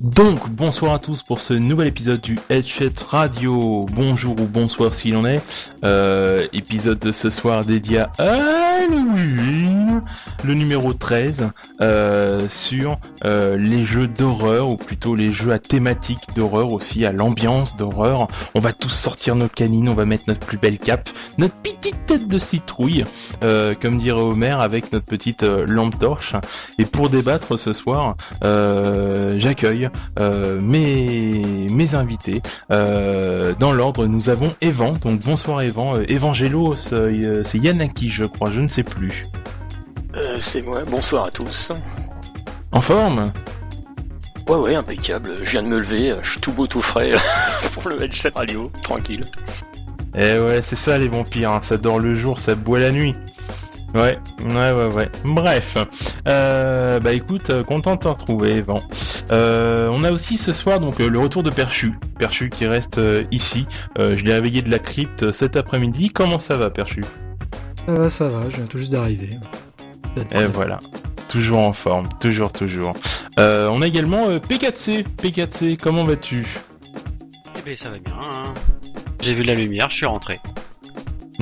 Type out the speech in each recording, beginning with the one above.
Donc, bonsoir à tous pour ce nouvel épisode du Headshot Radio. Bonjour ou bonsoir s'il en est. Euh, épisode de ce soir dédié à Halloween, le numéro 13, euh, sur euh, les jeux d'horreur, ou plutôt les jeux à thématique d'horreur aussi, à l'ambiance d'horreur. On va tous sortir nos canines, on va mettre notre plus belle cape, notre petite tête de citrouille, euh, comme dirait Homer, avec notre petite euh, lampe torche. Et pour débattre ce soir, euh, j'accueille euh, mes, mes invités. Euh, dans l'ordre, nous avons Evan. Donc bonsoir Evan. Euh, Evangelos, euh, c'est Yanaki, je crois, je ne sais plus. C'est moi, bonsoir à tous. En forme? Ouais, ouais, impeccable. Je viens de me lever, je suis tout beau, tout frais pour le headset radio, tranquille. Eh ouais, c'est ça les vampires, hein. ça dort le jour, ça boit la nuit. Ouais, ouais, ouais, ouais. Bref, euh, bah écoute, euh, content de te retrouver, Evan. Euh, on a aussi ce soir donc euh, le retour de Perchu, Perchu qui reste euh, ici. Euh, je l'ai réveillé de la crypte cet après-midi. Comment ça va, Perchu? Ça va, ça va, je viens tout juste d'arriver. Et voilà, toujours en forme, toujours, toujours. Euh, on a également euh, P4C, P4C, comment vas-tu? Eh ben ça va bien. hein. J'ai vu la lumière, je suis rentré.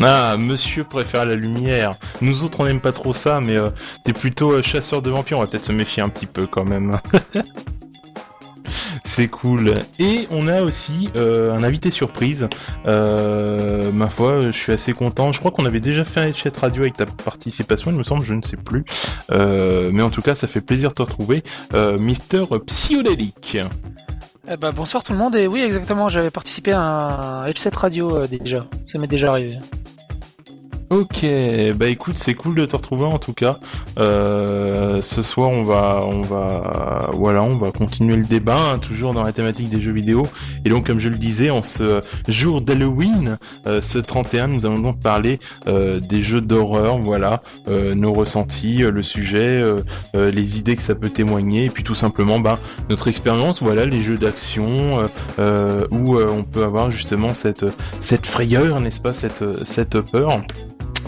Ah, monsieur préfère la lumière. Nous autres, on n'aime pas trop ça, mais euh, t'es plutôt euh, chasseur de vampires. On va peut-être se méfier un petit peu quand même. C'est cool. Et on a aussi euh, un invité surprise. Ma foi, je suis assez content. Je crois qu'on avait déjà fait un chat radio avec ta participation, il me semble, je ne sais plus. Mais en tout cas, ça fait plaisir de te retrouver. Mister Psyodélique. Eh ben, bonsoir tout le monde, et oui exactement, j'avais participé à un headset radio euh, déjà, ça m'est déjà arrivé. Ok, bah écoute, c'est cool de te retrouver en tout cas. Euh, ce soir, on va, on va, voilà, on va continuer le débat, hein, toujours dans la thématique des jeux vidéo. Et donc, comme je le disais, en ce jour d'Halloween, euh, ce 31, nous allons donc parler euh, des jeux d'horreur, voilà, euh, nos ressentis, euh, le sujet, les idées que ça peut témoigner, et puis tout simplement, bah, notre expérience, voilà, les jeux d'action, où on peut avoir justement cette, cette frayeur, n'est-ce pas, cette, cette peur.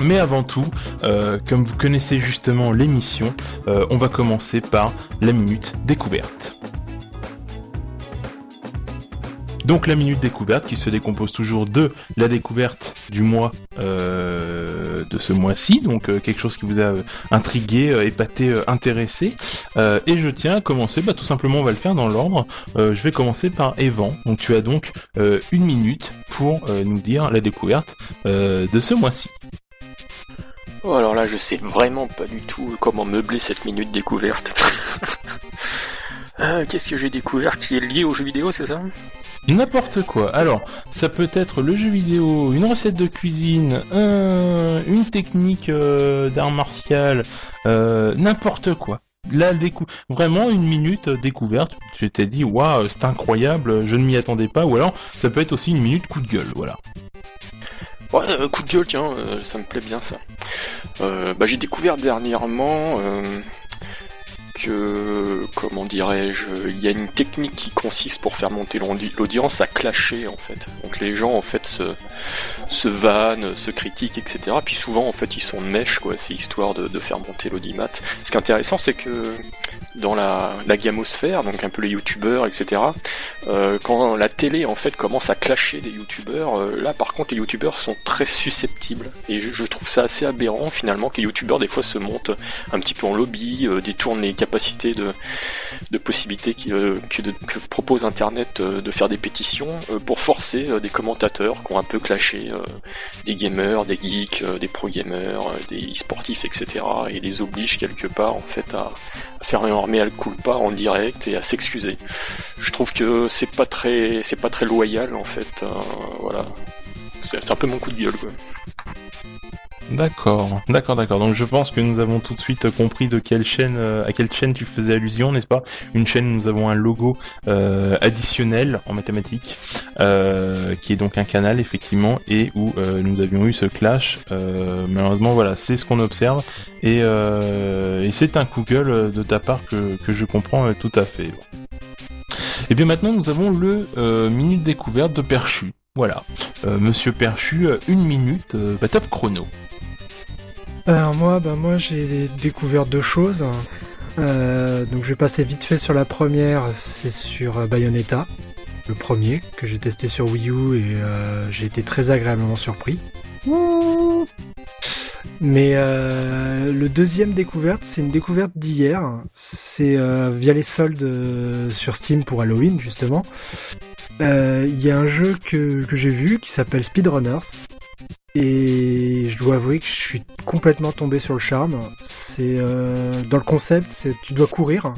Mais avant tout, euh, comme vous connaissez justement l'émission, euh, on va commencer par la minute découverte. Donc la minute découverte qui se décompose toujours de la découverte du mois euh, de ce mois-ci, donc quelque chose qui vous a intrigué, épaté, intéressé. Et je tiens à commencer, bah, tout simplement on va le faire dans l'ordre. Je vais commencer par Evan. Donc tu as donc une minute pour nous dire la découverte de ce mois-ci. Oh, alors là, je sais vraiment pas du tout comment meubler cette minute découverte. Euh, Qu'est-ce que j'ai découvert qui est lié aux jeux vidéo, c'est ça? N'importe quoi. Alors, ça peut être le jeu vidéo, une recette de cuisine, un- une technique euh, d'art martial, euh, n'importe quoi. Là, vraiment une minute découverte. Je t'ai dit, waouh, c'est incroyable, je ne m'y attendais pas. Ou alors, ça peut être aussi une minute coup de gueule, voilà. Ouais, euh, coup de gueule, tiens, euh, ça me plaît bien ça. Euh, bah, j'ai découvert dernièrement euh, que, comment dirais-je, il y a une technique qui consiste pour faire monter l'audi- l'audience à clasher en fait. Donc les gens en fait se, se vannent, se critiquent, etc. Puis souvent en fait ils sont de mèche quoi, c'est histoire de, faire monter l'audimat. Ce qui est intéressant c'est que dans la, la gamosphère, donc un peu les youtubeurs, etc. euh, quand la télé en fait commence à clasher des youtubeurs, euh, là par contre les youtubeurs sont très susceptibles et je, je trouve ça assez aberrant finalement que les youtubeurs des fois se montent un petit peu en lobby, euh, détournent les capacités de, de possibilités qui, euh, que, propose internet euh, de faire des pétitions euh, pour forcer des commentateurs qui ont un peu clashé des gamers, des geeks, des pro gamers, euh, des sportifs, etc. et les oblige quelque part en fait à, à faire un mea culpa en direct et à s'excuser. Je trouve que c'est pas très c'est pas très loyal en fait. voilà. C'est un peu mon coup de gueule quoi. D'accord, d'accord, d'accord. Donc je pense que nous avons tout de suite compris de quelle chaîne, euh, à quelle chaîne tu faisais allusion, n'est-ce pas? Une chaîne, où nous avons un logo euh, additionnel en mathématiques, euh, qui est donc un canal effectivement, et où nous avions eu ce clash. Malheureusement, voilà, c'est ce qu'on observe, et, c'est un coup gueule de ta part que, je comprends tout à fait. Et bien maintenant, nous avons le minute découverte de Perchu. Voilà, Monsieur Perchu, une minute, bah, top chrono. Alors moi, bah moi j'ai découvert deux choses. Euh, donc je vais passer vite fait sur la première, c'est sur euh, Bayonetta, le premier que j'ai testé sur Wii U et euh, j'ai été très agréablement surpris. Mais euh, le deuxième découverte, c'est une découverte d'hier. C'est via les soldes sur Steam pour Halloween justement. Il y a un jeu que, que j'ai vu qui s'appelle Speedrunners. Et je dois avouer que je suis complètement tombé sur le charme. C'est euh, dans le concept, c'est tu dois courir.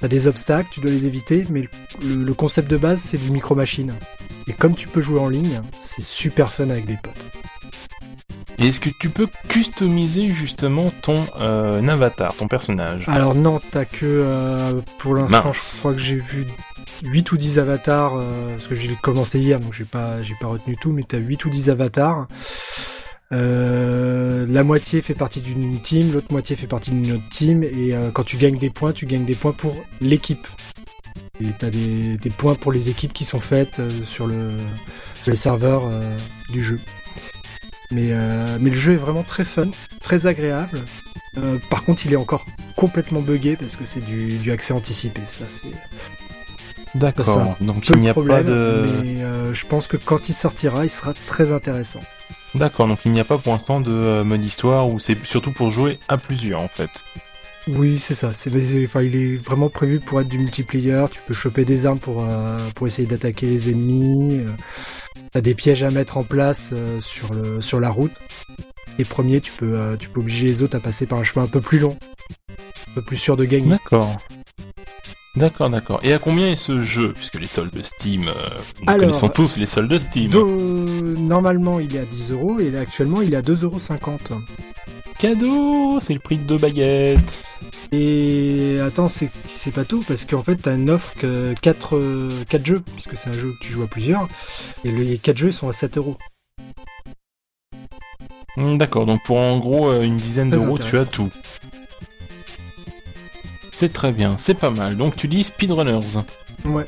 T'as des obstacles, tu dois les éviter, mais le, le concept de base c'est du micro machine. Et comme tu peux jouer en ligne, c'est super fun avec des potes. Et est-ce que tu peux customiser justement ton euh, avatar, ton personnage? Alors non, t'as que euh, pour l'instant, je crois que j'ai vu 8 ou 10 avatars euh, parce que j'ai commencé hier donc j'ai pas j'ai pas retenu tout mais t'as 8 ou 10 avatars. Euh, la moitié fait partie d'une team, l'autre moitié fait partie d'une autre team et quand tu gagnes des points, tu gagnes des points pour l'équipe. Et t'as des, des points pour les équipes qui sont faites sur le sur les serveurs du jeu. Mais euh, mais le jeu est vraiment très fun, très agréable. Euh, par contre, il est encore complètement buggé parce que c'est du, du accès anticipé. Ça, c'est D'accord. Donc il n'y a problème. pas de. Mais euh, je pense que quand il sortira, il sera très intéressant. D'accord. Donc il n'y a pas pour l'instant de mode histoire ou c'est surtout pour jouer à plusieurs en fait. Oui, c'est ça. C'est, c'est- enfin, il est vraiment prévu pour être du multiplayer. Tu peux choper des armes pour euh, pour essayer d'attaquer les ennemis. T'as des pièges à mettre en place euh, sur le sur la route. Les premiers, tu peux euh, tu peux obliger les autres à passer par un chemin un peu plus long, un peu plus sûr de gagner. D'accord. D'accord, d'accord. Et à combien est ce jeu? Puisque les soldes de Steam, euh, nous Alors, connaissons tous les soldes de Steam. Do- Normalement, il est à 10 euros et là, actuellement, il est à 2,50 euros. Cadeau C'est le prix de deux baguettes. Et attends, c'est pas tout parce qu'en fait t'as une offre que 4 quatre jeux puisque c'est un jeu que tu joues à plusieurs et les 4 jeux sont à 7 euros. Hmm, D'accord, donc pour en gros euh, une dizaine d'euros, tu as tout. C'est très bien, c'est pas mal. Donc tu dis Speedrunners. Ouais.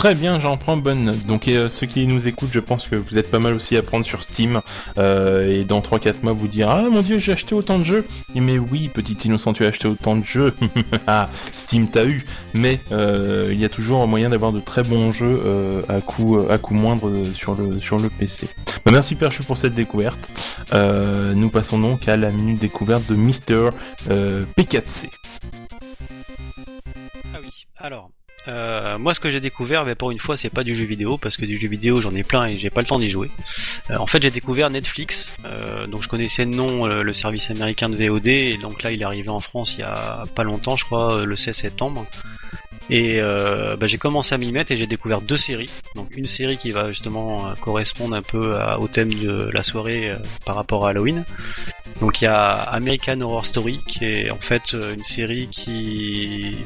Très bien, j'en prends bonne note. Donc euh, ceux qui nous écoutent, je pense que vous êtes pas mal aussi à prendre sur Steam. euh, et dans 3-4 mois, vous dire Ah mon dieu, j'ai acheté autant de jeux. Mais oui, petit innocent, tu as acheté autant de jeux. ah, Steam t'as eu. Mais euh, il y a toujours un moyen d'avoir de très bons jeux euh, à coût à coût moindre euh, sur le sur le PC. Bah, merci Perchu pour cette découverte. Euh, nous passons donc à la minute découverte de Mister euh, P4C. Ah oui, alors. Euh, moi, ce que j'ai découvert, mais pour une fois, c'est pas du jeu vidéo, parce que du jeu vidéo, j'en ai plein et j'ai pas le temps d'y jouer. Euh, en fait, j'ai découvert Netflix, euh, donc je connaissais de nom euh, le service américain de VOD, et donc là, il est arrivé en France il y a pas longtemps, je crois, euh, le 16 septembre. Et bah, j'ai commencé à m'y mettre et j'ai découvert deux séries. Donc une série qui va justement correspondre un peu au thème de la soirée par rapport à Halloween. Donc il y a American Horror Story qui est en fait une série qui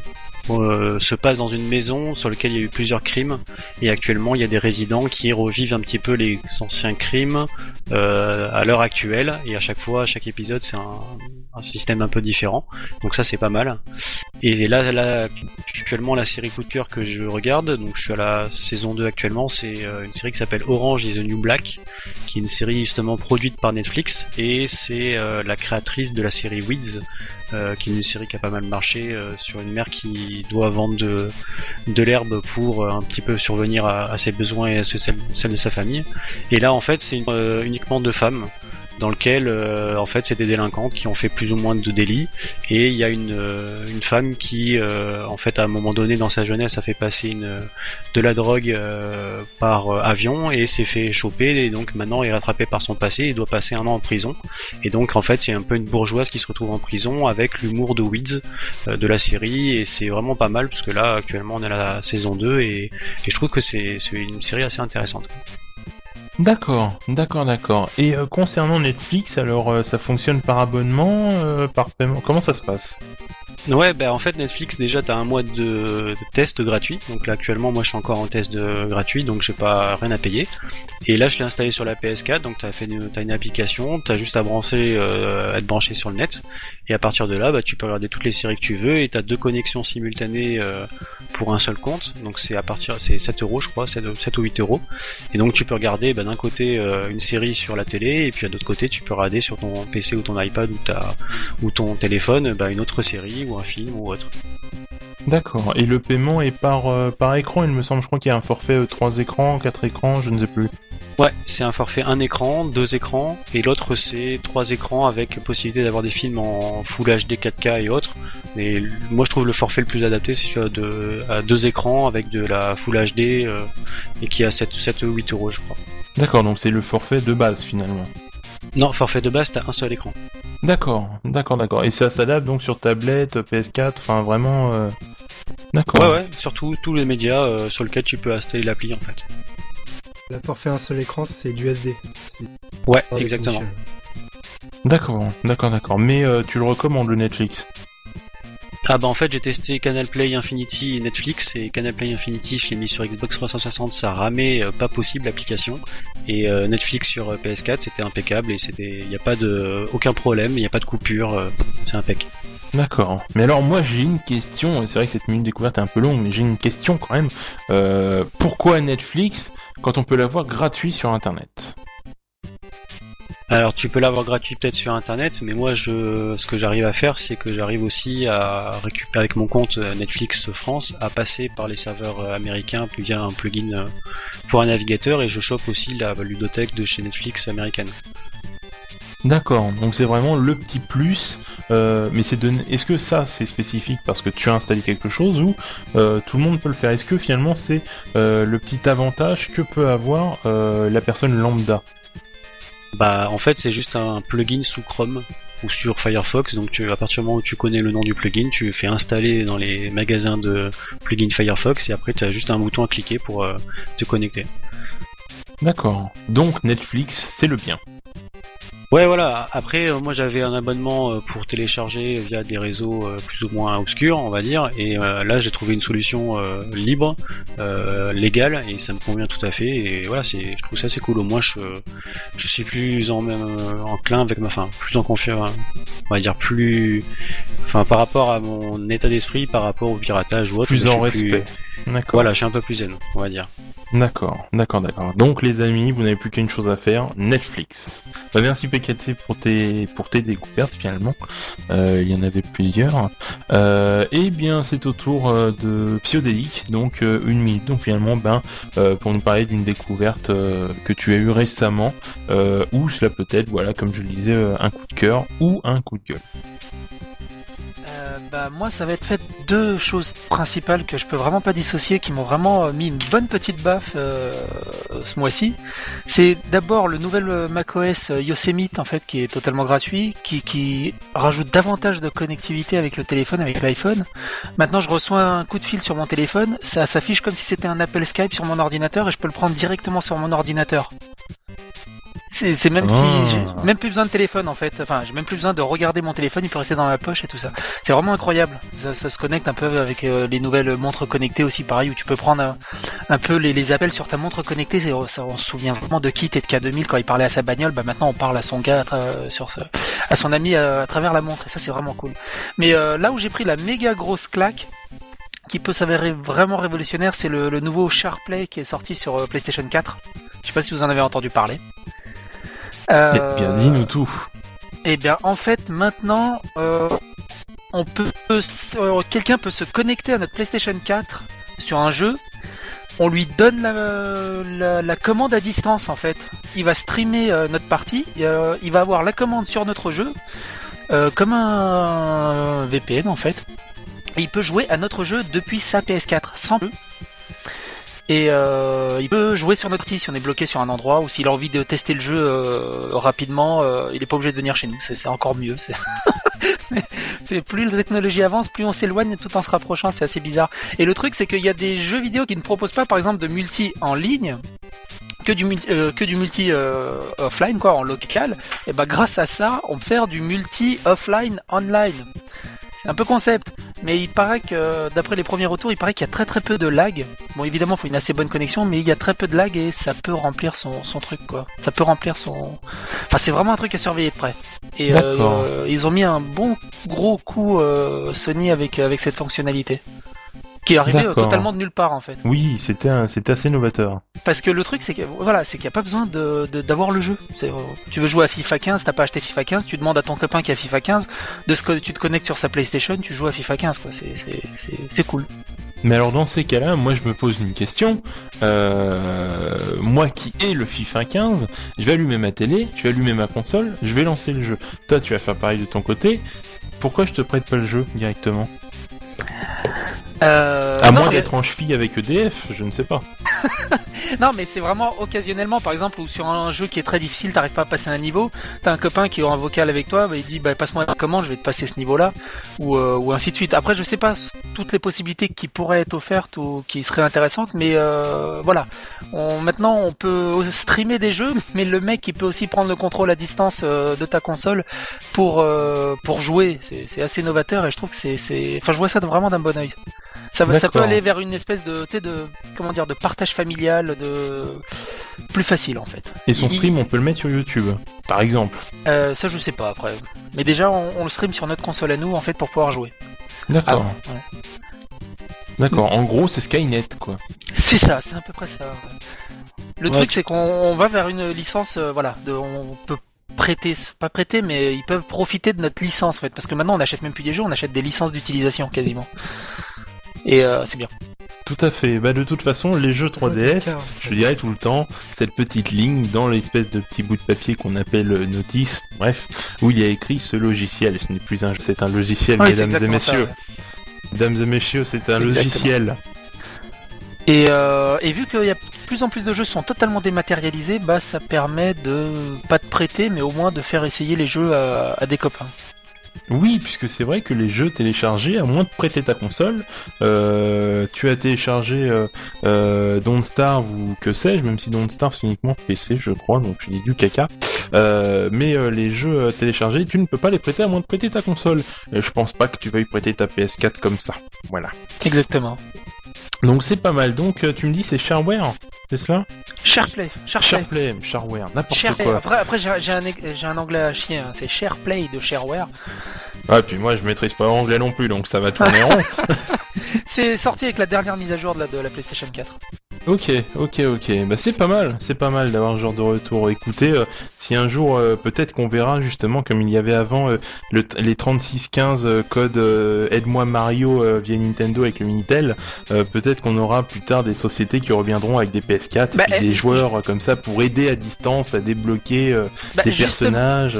euh, se passe dans une maison sur laquelle il y a eu plusieurs crimes. Et actuellement il y a des résidents qui revivent un petit peu les anciens crimes euh, à l'heure actuelle. Et à chaque fois, à chaque épisode c'est un, système un peu différent. Donc ça c'est pas mal. Et là, là actuellement la série coup de cœur que je regarde donc je suis à la saison 2 actuellement c'est euh, une série qui s'appelle Orange is the New Black qui est une série justement produite par Netflix. Et c'est euh, la créatrice de la série Weeds euh, qui est une série qui a pas mal marché euh, sur une mère qui doit vendre de, l'herbe pour euh, un petit peu survenir à, ses besoins et à ceux- de sa famille. Et là, en fait, c'est uniquement deux femmes dans lequel euh, en fait c'est des délinquantes qui ont fait plus ou moins de délits. Et il y a une, euh, une femme qui euh, en fait à un moment donné dans sa jeunesse a fait passer une de la drogue euh, par euh, avion et s'est fait choper. Et donc maintenant est rattrapée par son passé et doit passer un an en prison. Et donc en fait c'est un peu une bourgeoise qui se retrouve en prison avec l'humour de Weeds euh, de la série. Et c'est vraiment pas mal parce que là actuellement on est à la saison 2 et, et je trouve que c'est une série assez intéressante. D'accord, d'accord, d'accord. Et euh, concernant Netflix, alors euh, ça fonctionne par abonnement, euh, par paiement? Comment ça se passe? Ouais, bah en fait Netflix déjà t'as un mois de, test gratuit. Donc là actuellement moi je suis encore en test de, gratuit donc j'ai pas rien à payer. Et là je l'ai installé sur la PS4 donc t'as fait une, t'as une application, t'as juste à brancher, euh, être branché sur le net. Et à partir de là bah tu peux regarder toutes les séries que tu veux et t'as deux connexions simultanées euh, pour un seul compte. Donc c'est à partir c'est 7 euros je crois, 7, 7 ou 8 euros. Et donc tu peux regarder bah, d'un côté euh, une série sur la télé et puis à l'autre côté tu peux regarder sur ton PC ou ton iPad ou ta ou ton téléphone bah, une autre série ou un film ou autre. D'accord. Et le paiement est par, euh, par écran, il me semble. Je crois qu'il y a un forfait 3 écrans, 4 écrans, je ne sais plus. Ouais, c'est un forfait un écran, deux écrans, et l'autre c'est trois écrans avec possibilité d'avoir des films en Full HD 4K et autres. Mais moi je trouve le forfait le plus adapté c'est celui à deux, à deux écrans avec de la Full HD euh, et qui a 7, 7 ou 8 euros je crois. D'accord, donc c'est le forfait de base finalement. Non, forfait de base t'as un seul écran. D'accord, d'accord, d'accord. Et ça s'adapte donc sur tablette, PS4, enfin vraiment. euh, D'accord. Ouais ouais, surtout tous les médias euh, sur lesquels tu peux installer l'appli en fait. La forfait un seul écran, c'est du SD. Ouais, exactement. D'accord, d'accord, d'accord. Mais euh, tu le recommandes le Netflix? Ah bah en fait j'ai testé Canal Play Infinity et Netflix et Canal Play Infinity je l'ai mis sur Xbox 360 ça ramait euh, pas possible l'application et euh, Netflix sur euh, PS4 c'était impeccable et c'était il y a pas de aucun problème il y a pas de coupure c'est impec. D'accord. Mais alors moi j'ai une question, c'est vrai que cette minute découverte est un peu longue, mais j'ai une question quand même. Pourquoi Netflix quand on peut l'avoir gratuit sur internet? Alors tu peux l'avoir gratuit peut-être sur internet mais moi je ce que j'arrive à faire c'est que j'arrive aussi à récupérer avec mon compte euh, Netflix France à passer par les serveurs euh, américains via un plugin euh, pour un navigateur et je chope aussi la ludothèque de chez Netflix américaine. D'accord, donc c'est vraiment le petit plus, mais c'est de... est-ce que ça c'est spécifique parce que tu as installé quelque chose ou tout le monde peut le faire? Est-ce que finalement c'est le petit avantage que peut avoir la personne lambda? Bah en fait c'est juste un plugin sous Chrome ou sur Firefox donc tu, à partir du moment où tu connais le nom du plugin tu fais installer dans les magasins de plugins Firefox et après tu as juste un bouton à cliquer pour euh, te connecter. D'accord, donc Netflix c'est le bien. Ouais voilà, après euh, moi j'avais un abonnement euh, pour télécharger via des réseaux euh, plus ou moins obscurs on va dire et euh, là j'ai trouvé une solution euh, libre, euh, légale et ça me convient tout à fait et voilà c'est je trouve ça assez cool au moins je, je suis plus en, euh, enclin avec ma fin, plus en confiance, on va dire plus enfin par rapport à mon état d'esprit par rapport au piratage ou autre. Plus en respect. D'accord. Voilà, je suis un peu plus zen, on va dire. D'accord, d'accord, d'accord. Donc les amis, vous n'avez plus qu'une chose à faire, Netflix. Bah, merci PKC pour tes pour tes découvertes finalement. Euh, il y en avait plusieurs. Euh, et bien c'est au tour euh, de Piodélic, donc euh, une minute. Donc finalement, ben pour nous parler d'une découverte que tu as eue récemment, ou cela peut être, voilà, comme je le disais, un coup de cœur ou un coup de gueule. Euh, bah moi ça va être fait deux choses principales que je peux vraiment pas dissocier qui m'ont vraiment euh, mis une bonne petite baffe euh, ce mois-ci. C'est d'abord le nouvel macOS Yosemite en fait qui est totalement gratuit, qui, qui rajoute davantage de connectivité avec le téléphone, avec l'iPhone. Maintenant je reçois un coup de fil sur mon téléphone, ça s'affiche comme si c'était un appel Skype sur mon ordinateur et je peux le prendre directement sur mon ordinateur. C'est même Ah. si j'ai même plus besoin de téléphone en fait. Enfin, j'ai même plus besoin de regarder mon téléphone, il peut rester dans ma poche et tout ça. C'est vraiment incroyable. Ça, ça se connecte un peu avec euh, les nouvelles montres connectées aussi, pareil, où tu peux prendre un, un peu les, les appels sur ta montre connectée. C'est- Ça, on se souvient vraiment de Kit et de K2000 quand il parlait à sa bagnole. Bah maintenant, on parle à son gars, à, tra- sur ce- à son ami euh, à, travers la montre. Et ça, c'est vraiment cool. Mais euh, là où j'ai pris la méga grosse claque qui peut s'avérer vraiment révolutionnaire, c'est le, le nouveau SharePlay qui est sorti sur euh, PlayStation 4. Je sais pas si vous en avez entendu parler. Euh, Eh bien, dis-nous tout. eh bien, en fait, maintenant, euh, on peut, euh, quelqu'un peut se connecter à notre PlayStation 4 sur un jeu. On lui donne la, la, la commande à distance, en fait. Il va streamer euh, notre partie. euh, il va avoir la commande sur notre jeu, euh, comme un VPN, en fait. Et il peut jouer à notre jeu depuis sa PS4 sans jeu. Et euh, il peut jouer sur notre site si on est bloqué sur un endroit ou s'il a envie de tester le jeu euh, rapidement, euh, il est pas obligé de venir chez nous. C'est encore mieux. c'est- plus la technologie avance, plus on s'éloigne tout en se rapprochant. C'est assez bizarre. Et le truc, c'est qu'il y a des jeux vidéo qui ne proposent pas, par exemple, de multi en ligne. Que du euh, que du multi euh, offline quoi en local et bah grâce à ça on peut faire du multi offline online un peu concept. Mais il paraît que, d'après les premiers retours, il paraît qu'il y a très très peu de lag. Bon, évidemment, il faut une assez bonne connexion, mais il y a très peu de lag et ça peut remplir son, son truc, quoi. Ça peut remplir son. Enfin, c'est vraiment un truc à surveiller de près. Et euh, ils ont mis un bon gros coup euh, Sony avec, avec cette fonctionnalité. Qui est arrivée euh, totalement de nulle part en fait. Oui, c'était assez novateur. Parce que le truc c'est que voilà, c'est qu'il n'y a pas besoin de de- d'avoir le jeu. Euh, tu veux jouer à FIFA 15, t'as pas acheté FIFA 15, tu demandes à ton copain qui a FIFA 15 de ce que tu te connectes sur sa PlayStation, tu joues à FIFA 15 quoi. C'est cool. Mais alors dans ces cas-là, moi je me pose une question. Euh, moi qui ai le FIFA 15, je vais allumer ma télé, je vais allumer ma console, je vais lancer le jeu. Toi tu vas faire pareil de ton côté. Pourquoi je te prête pas le jeu directement? Euh, À non, moins mais- d'être en cheville avec EDF, je ne sais pas. Non, mais c'est vraiment occasionnellement, par exemple, ou sur un jeu qui est très difficile, t'arrives pas à passer un niveau, t'as un copain qui est en vocal avec toi, bah, il dit bah, passe-moi la commande, je vais te passer ce niveau-là, ou, euh, ou ainsi de suite. Après, je sais pas toutes les possibilités qui pourraient être offertes ou qui seraient intéressantes, mais euh, voilà. On, maintenant, on peut streamer des jeux, mais le mec, il peut aussi prendre le contrôle à distance euh, de ta console pour euh, pour jouer. C'est assez novateur et je trouve que c'est c'est, enfin, je vois ça vraiment d'un bon oeil. Ça, ça peut aller vers une espèce de, de, comment dire, de partage familial, de plus facile en fait. Et son Il- stream, on peut le mettre sur YouTube, par exemple. Euh, ça, je sais pas après. Mais déjà, on, on le stream sur notre console à nous en fait pour pouvoir jouer. D'accord. Ah, ouais. D'accord. En gros, c'est Skynet, quoi. C'est ça, c'est à peu près ça. Le Ouais, truc, c'est qu'on on va vers une licence, euh, voilà, de, on peut prêter, pas prêter, mais ils peuvent profiter de notre licence en fait, parce que maintenant on n'achète même plus des jeux, on achète des licences d'utilisation quasiment. Et euh, c'est bien. Tout à fait. Bah de toute façon, les jeux 3DS, je dirais tout le temps, cette petite ligne dans l'espèce de petit bout de papier qu'on appelle euh, notice, bref, où il y a écrit ce logiciel. Ce n'est plus un jeu, c'est un logiciel, mesdames et messieurs. Mesdames et messieurs, c'est un Exactement. logiciel. Et, euh, et vu qu'il y a de plus en plus de jeux sont totalement dématérialisés, bah ça permet de pas de prêter, mais au moins de faire essayer les jeux à, à des copains. Oui, puisque c'est vrai que les jeux téléchargés, à moins de prêter ta console, euh, tu as téléchargé euh, euh, Don't Starve ou que sais-je, même si Don't Starve c'est uniquement PC, je crois, donc je dis du caca. Mais les jeux téléchargés, tu ne peux pas les prêter à moins de prêter ta console. Je pense pas que tu veuilles prêter ta PS4 comme ça. Voilà. Exactement. Donc c'est pas mal. Donc euh, tu me dis c'est shareware, c'est cela? Shareplay, Shareplay. Sharplay, shareware, n'importe Shareplay. quoi. Après, après j'ai j'ai un, j'ai un anglais à chier, hein. c'est Shareplay de Shareware. Ah puis moi je maîtrise pas l'anglais non plus, donc ça va tourner rond. C'est sorti avec la dernière mise à jour de la, de la PlayStation 4. Ok, ok, ok. Bah c'est pas mal, c'est pas mal d'avoir ce genre de retour. Écoutez, euh, si un jour euh, peut-être qu'on verra justement comme il y avait avant euh, le les 3615 euh, codes euh, aide-moi Mario euh, via Nintendo avec le Minitel, euh, peut-être qu'on aura plus tard des sociétés qui reviendront avec des PS4 Bah, et puis eh, des joueurs euh, comme ça pour aider à distance à débloquer euh, Bah, des personnages.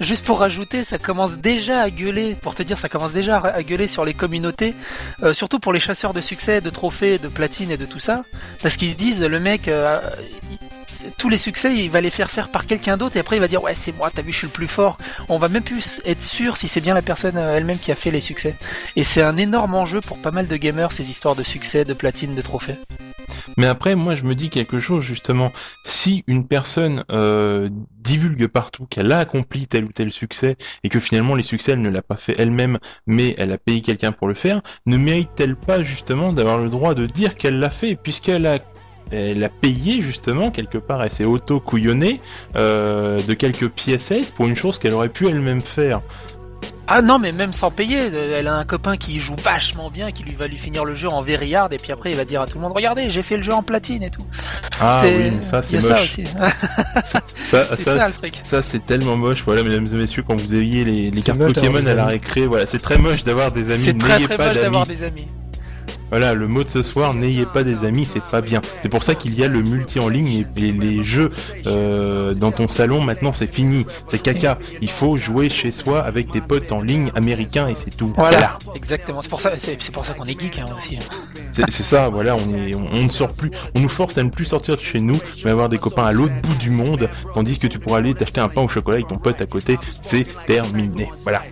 Juste pour rajouter, ça commence déjà à gueuler, pour te dire, ça commence déjà à gueuler sur les communautés, euh, surtout pour les chasseurs de succès, de trophées, de platine et de tout ça, parce qu'ils se disent, le mec, euh, tous les succès, il va les faire faire par quelqu'un d'autre, et après il va dire, ouais, c'est moi, t'as vu, je suis le plus fort. On va même plus être sûr si c'est bien la personne euh, elle-même qui a fait les succès. Et c'est un énorme enjeu pour pas mal de gamers, ces histoires de succès, de platine, de trophées. Mais après, moi, je me dis quelque chose justement. Si une personne euh, divulgue partout qu'elle a accompli tel ou tel succès et que finalement les succès elle ne l'a pas fait elle-même, mais elle a payé quelqu'un pour le faire, ne mérite-t-elle pas justement d'avoir le droit de dire qu'elle l'a fait puisqu'elle a elle a payé justement quelque part, elle s'est auto couillonnée euh, de quelques pièces pour une chose qu'elle aurait pu elle-même faire. Ah non, mais même sans payer, euh, elle a un copain qui joue vachement bien, qui lui va lui finir le jeu en V-Yard, et puis après il va dire à tout le monde, regardez, j'ai fait le jeu en platine et tout. Ah C'est- oui, mais ça il y c'est a ça moche. aussi. Ça, c'est ça, ça le truc. Ça c'est tellement moche, voilà mesdames et messieurs, quand vous ayez les, les C'est cartes moche Pokémon à la récré, voilà, c'est très moche d'avoir des amis, C'est très n'ayez très pas moche d'avoir des amis. Voilà, le mot de ce soir, n'ayez pas des amis, c'est pas bien. C'est pour ça qu'il y a le multi en ligne et, et les jeux euh, dans ton salon, maintenant c'est fini, c'est caca. Il faut jouer chez soi avec tes potes en ligne américains et c'est tout. Voilà, exactement. C'est pour ça, c'est c'est pour ça qu'on est geek hein, aussi. C'est c'est ça, voilà, on, est, on, on ne sort plus, on nous force à ne plus sortir de chez nous, mais avoir des copains à l'autre bout du monde, tandis que tu pourras aller t'acheter un pain au chocolat avec ton pote à côté, c'est terminé. Voilà.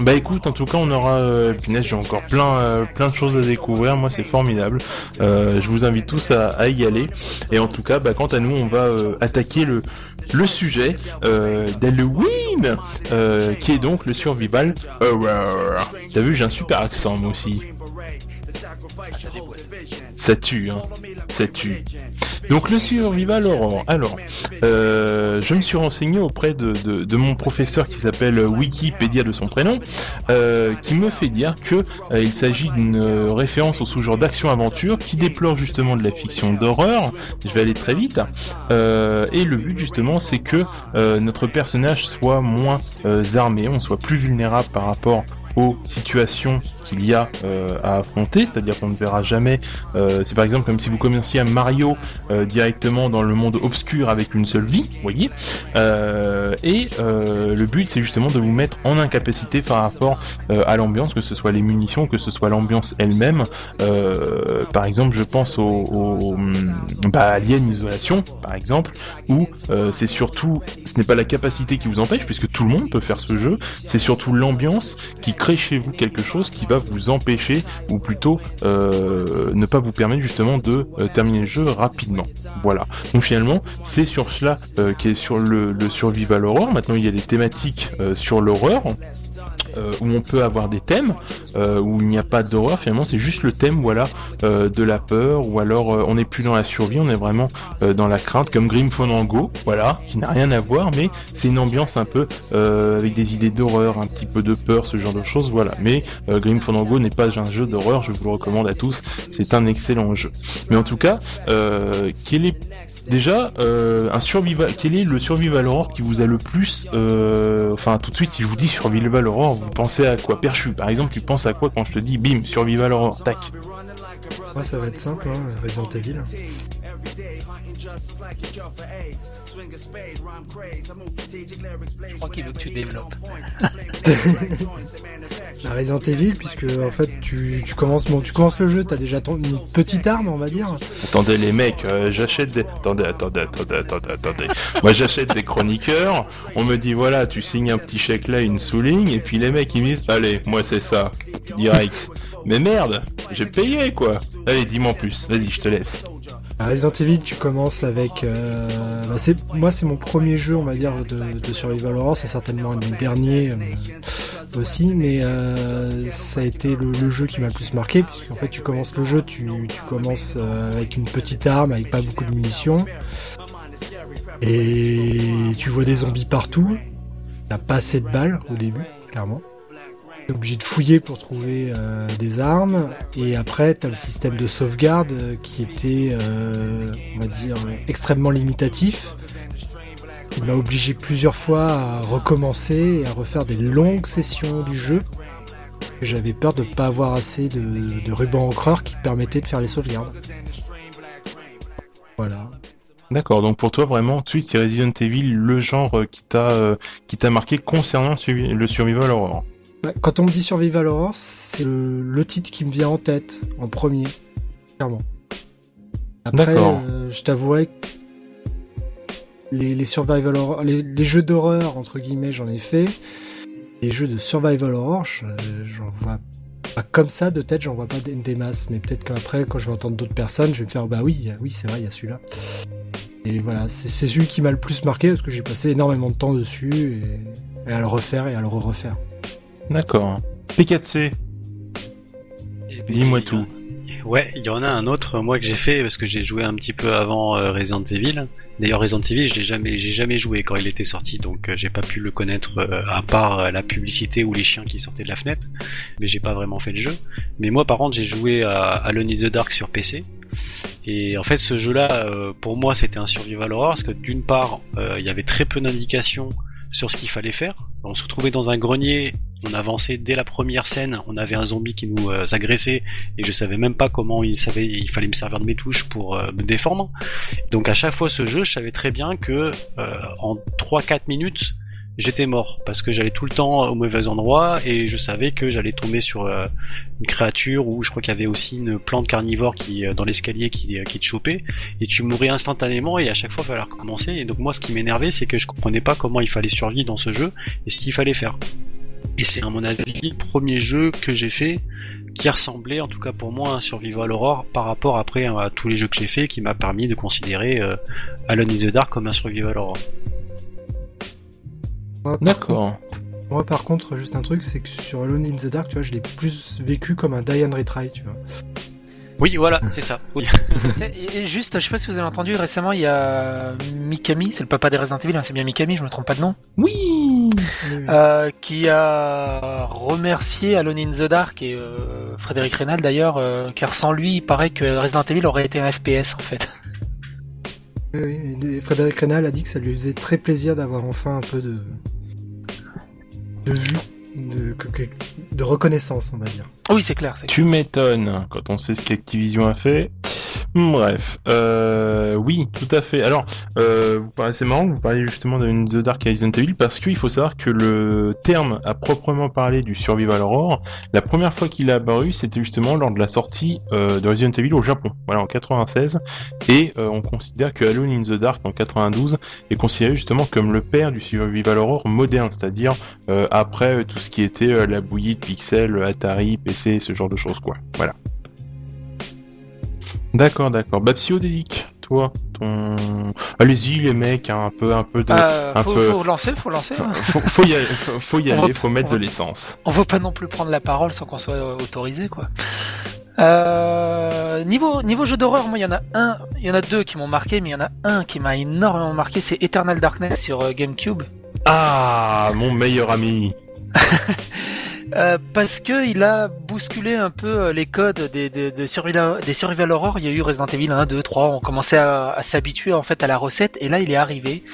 Bah écoute, en tout cas, on aura, euh, j'ai encore plein, euh, plein de choses à découvrir. Moi, c'est formidable. Euh, je vous invite tous à, y aller. Et en tout cas, bah, quant à nous, on va euh, attaquer le, le sujet d'Halloween, qui est donc le survival horror. T'as vu, j'ai un super accent moi aussi. Ça tue, hein. Ça tue. Donc le survival horror. Alors, euh, je me suis renseigné auprès de, de, mon professeur qui s'appelle Wikipédia de son prénom, euh, qui me fait dire que euh, il s'agit d'une référence au sous-genre d'action-aventure qui déplore justement de la fiction d'horreur. Je vais aller très vite. et le but justement, c'est que notre personnage soit moins armé, on soit plus vulnérable par rapport aux situations qu'il y a à affronter, c'est-à-dire qu'on ne verra jamais. Euh, c'est par exemple comme si vous commenciez à Mario euh, directement dans le monde obscur avec une seule vie, vous voyez. et le but, c'est justement de vous mettre en incapacité par rapport à l'ambiance, que ce soit les munitions, que ce soit l'ambiance elle-même. par exemple, je pense au, au bah, Alien Isolation, par exemple, où c'est surtout, ce n'est pas la capacité qui vous empêche, puisque tout le monde peut faire ce jeu, c'est surtout l'ambiance qui crée chez vous quelque chose qui va vous empêcher, ou plutôt euh, pas vous permettre justement de euh, terminer le jeu rapidement. Voilà. Donc finalement, c'est sur cela euh, qui est sur le, le survival horror. Maintenant, il y a des thématiques sur l'horreur. Euh, où on peut avoir des thèmes euh, où il n'y a pas d'horreur finalement c'est juste le thème voilà euh, de la peur ou alors on n'est plus dans la survie on est vraiment dans la crainte comme Grim Fandango voilà qui n'a rien à voir mais c'est une ambiance un peu avec des idées d'horreur un petit peu de peur ce genre de choses voilà. Mais Grim Fandango n'est pas un jeu d'horreur je vous le recommande à tous c'est un excellent jeu. Mais en tout cas quel est déjà un survival quel est le survival horror qui vous a le plus enfin tout de suite si je vous dis survival horror vous pensez à quoi? Perchu, par exemple, tu penses à quoi quand je te dis bim, survival horror, tac Moi, ça va être simple, hein, Resident Evil. Je crois qu'il veut que tu développes. La Resident Evil, puisque en fait tu, tu commences bon, tu commences le jeu, t'as déjà ton, une petite arme, on va dire. Attendez les mecs, euh, j'achète des. Attendez, attendez, attendez, attendez, attendez. Moi j'achète des chroniqueurs, on me dit voilà, tu signes un petit chèque là, une souligne, et puis les mecs ils me disent allez, moi c'est ça, direct. Mais merde, j'ai payé quoi. Allez, dis-moi en plus, vas-y, je te laisse. Resident Evil, tu commences avec. Euh, bah, moi, c'est mon premier jeu, on va dire, de, de survival horror. C'est certainement un des derniers euh, aussi, mais euh, ça a été le, jeu qui m'a le plus marqué, puisqu'en fait, tu commences le jeu, tu, tu commences avec une petite arme, avec pas beaucoup de munitions, et tu vois des zombies partout. T'as pas assez de balles au début, clairement obligé de fouiller pour trouver euh, des armes. Et après, tu as le système de sauvegarde euh, qui était, euh, on va dire, extrêmement limitatif. Il m'a obligé plusieurs fois à recommencer et à refaire des longues sessions du jeu. J'avais peur de ne pas avoir assez de, de ruban encreur qui permettait de faire les sauvegardes. Voilà. D'accord, donc pour toi vraiment, suite c'est Resident Evil, le genre qui t'a t'a marqué concernant le survival horror. Bah, quand on me dit Survival Horror, c'est le, titre qui me vient en tête, en premier, clairement. Après, euh, je t'avouerai que les, Survival Horror, les, jeux d'horreur, entre guillemets, j'en ai fait. Les jeux de Survival Horror, j'en vois pas comme ça de tête, j'en vois pas des, masses. Mais peut-être qu'après, quand je vais entendre d'autres personnes, je vais me faire, bah oui, oui, c'est vrai, il y a celui-là. Et voilà, c'est celui qui m'a le plus marqué parce que j'ai passé énormément de temps dessus et, et à le refaire et à le re-refaire. D'accord. P4C. Eh ben, Dis-moi tout. Ouais, il y en a un autre moi que j'ai fait parce que j'ai joué un petit peu avant euh, Resident Evil. D'ailleurs Resident Evil, j'ai jamais j'ai jamais joué quand il était sorti donc euh, j'ai pas pu le connaître euh, à part la publicité ou les chiens qui sortaient de la fenêtre, mais j'ai pas vraiment fait le jeu. Mais moi par contre, j'ai joué à Alone in the Dark sur PC. Et en fait, ce jeu-là, pour moi, c'était un survival horror parce que d'une part, il y avait très peu d'indications sur ce qu'il fallait faire. On se retrouvait dans un grenier, on avançait dès la première scène, on avait un zombie qui nous euh, agressait et je savais même pas comment il savait, il fallait me servir de mes touches pour euh, me défendre. Donc à chaque fois ce jeu, je savais très bien que euh, en 3-4 minutes, j'étais mort parce que j'allais tout le temps au mauvais endroit et je savais que j'allais tomber sur une créature ou je crois qu'il y avait aussi une plante carnivore qui dans l'escalier qui, qui te chopait et tu mourais instantanément et à chaque fois il fallait recommencer et donc moi ce qui m'énervait c'est que je comprenais pas comment il fallait survivre dans ce jeu et ce qu'il fallait faire. Et c'est à mon avis le premier jeu que j'ai fait qui ressemblait, en tout cas pour moi, à un Survival Horror par rapport après à tous les jeux que j'ai fait, qui m'a permis de considérer euh, Alone in the Dark comme un. Moi, par D'accord. Moi, par contre, juste un truc, c'est que sur Alone in the Dark, tu vois, je l'ai plus vécu comme un Die and Retry, tu vois. Oui, voilà, c'est ça. Oui. Et, et juste, je sais pas si vous avez entendu, récemment il y a Mikami, c'est le papa des Resident Evil, hein, c'est bien Mikami, je me trompe pas de nom, Oui. euh, qui a remercié Alone in the Dark et euh, Frédéric Reynal d'ailleurs, euh, car sans lui, il paraît que Resident Evil aurait été un FPS en fait. Oui, oui, et Frédéric Rénal a dit que ça lui faisait très plaisir d'avoir enfin un peu de de vue, de, reconnaissance, on va dire. Oui, c'est clair, c'est clair. Tu m'étonnes quand on sait ce qu'Activision a fait. Bref, euh, oui, tout à fait. Alors, euh, c'est marrant que vous parliez justement de The Dark Resident Evil parce qu'il faut savoir que le terme à proprement parler du survival horror, la première fois qu'il est apparu, c'était justement lors de la sortie euh, de Resident Evil au Japon, voilà en 96, et euh, on considère que Alone in the Dark en 92 est considéré justement comme le père du survival horror moderne, c'est-à-dire euh, après tout ce qui était la bouillie de pixels, Atari, PC, ce genre de choses quoi. Voilà. D'accord, d'accord. Bah toi, ton. Allez-y les mecs, hein, un peu, un peu de. Euh, un faut, peu- faut lancer, faut lancer. hein. Faut, faut y aller, faut, faut y aller, va- faut mettre va- de l'essence. On veut pas non plus prendre la parole sans qu'on soit euh, autorisé, quoi. Euh, niveau niveau jeu d'horreur, moi il y en a un, il y en a deux qui m'ont marqué, mais il y en a un qui m'a énormément marqué, c'est Eternal Darkness sur euh, GameCube, Ah, mon meilleur ami. Euh, parce que il a bousculé un peu euh, les codes des survival, des horror. Il y a eu Resident Evil 1, 2, 3, on commençait à, à s'habituer en fait à la recette, et là il est arrivé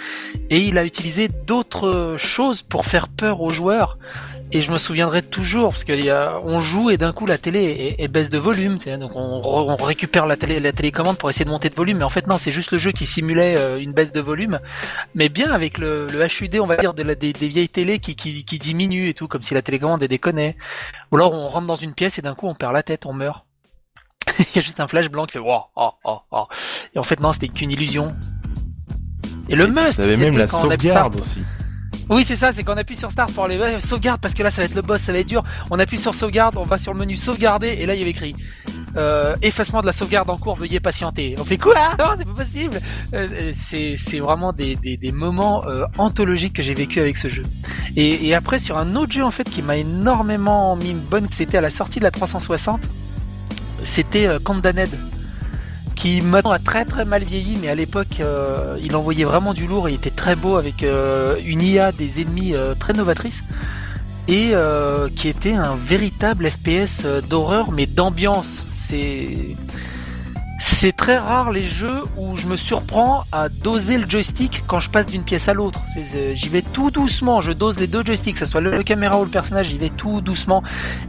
et il a utilisé d'autres choses pour faire peur aux joueurs. Et je me souviendrai toujours parce qu'on joue et d'un coup la télé est, est baisse de volume, tu sais, donc on, on récupère la télé la télécommande pour essayer de monter de volume, mais en fait non, c'est juste le jeu qui simulait euh, une baisse de volume, mais bien avec le, le HUD on va dire de la, des, des vieilles télé qui, qui, qui diminuent et tout, comme si la télécommande elle déconnait. Ou alors on rentre dans une pièce et d'un coup on perd la tête, on meurt. Il y a juste un flash blanc qui fait wow, oh, oh, oh. Et en fait non, c'était qu'une illusion. Et le must, c'était quand on start. aussi. Oui, c'est ça, c'est qu'on appuie sur Start pour ouais, sauvegarde parce que là ça va être le boss, ça va être dur. On appuie sur sauvegarde, on va sur le menu sauvegarder et là il y avait écrit euh, effacement de la sauvegarde en cours, veuillez patienter. On fait quoi? Non, c'est pas possible. Euh, euh, c'est vraiment des, moments anthologiques que j'ai vécu avec ce jeu. Et, après sur un autre jeu en fait qui m'a énormément mis une bonne, c'était à la sortie de la 360, c'était Condamned qui maintenant a très très mal vieilli, mais à l'époque euh, il envoyait vraiment du lourd et était très beau avec euh, une IA des ennemis euh, très novatrice et qui était un véritable FPS d'horreur mais d'ambiance. C'est c'est très rare les jeux où je me surprends à doser le joystick quand je passe d'une pièce à l'autre. C'est- J'y vais tout doucement, je dose les deux joysticks, que ce soit le, le caméra ou le personnage, j'y vais tout doucement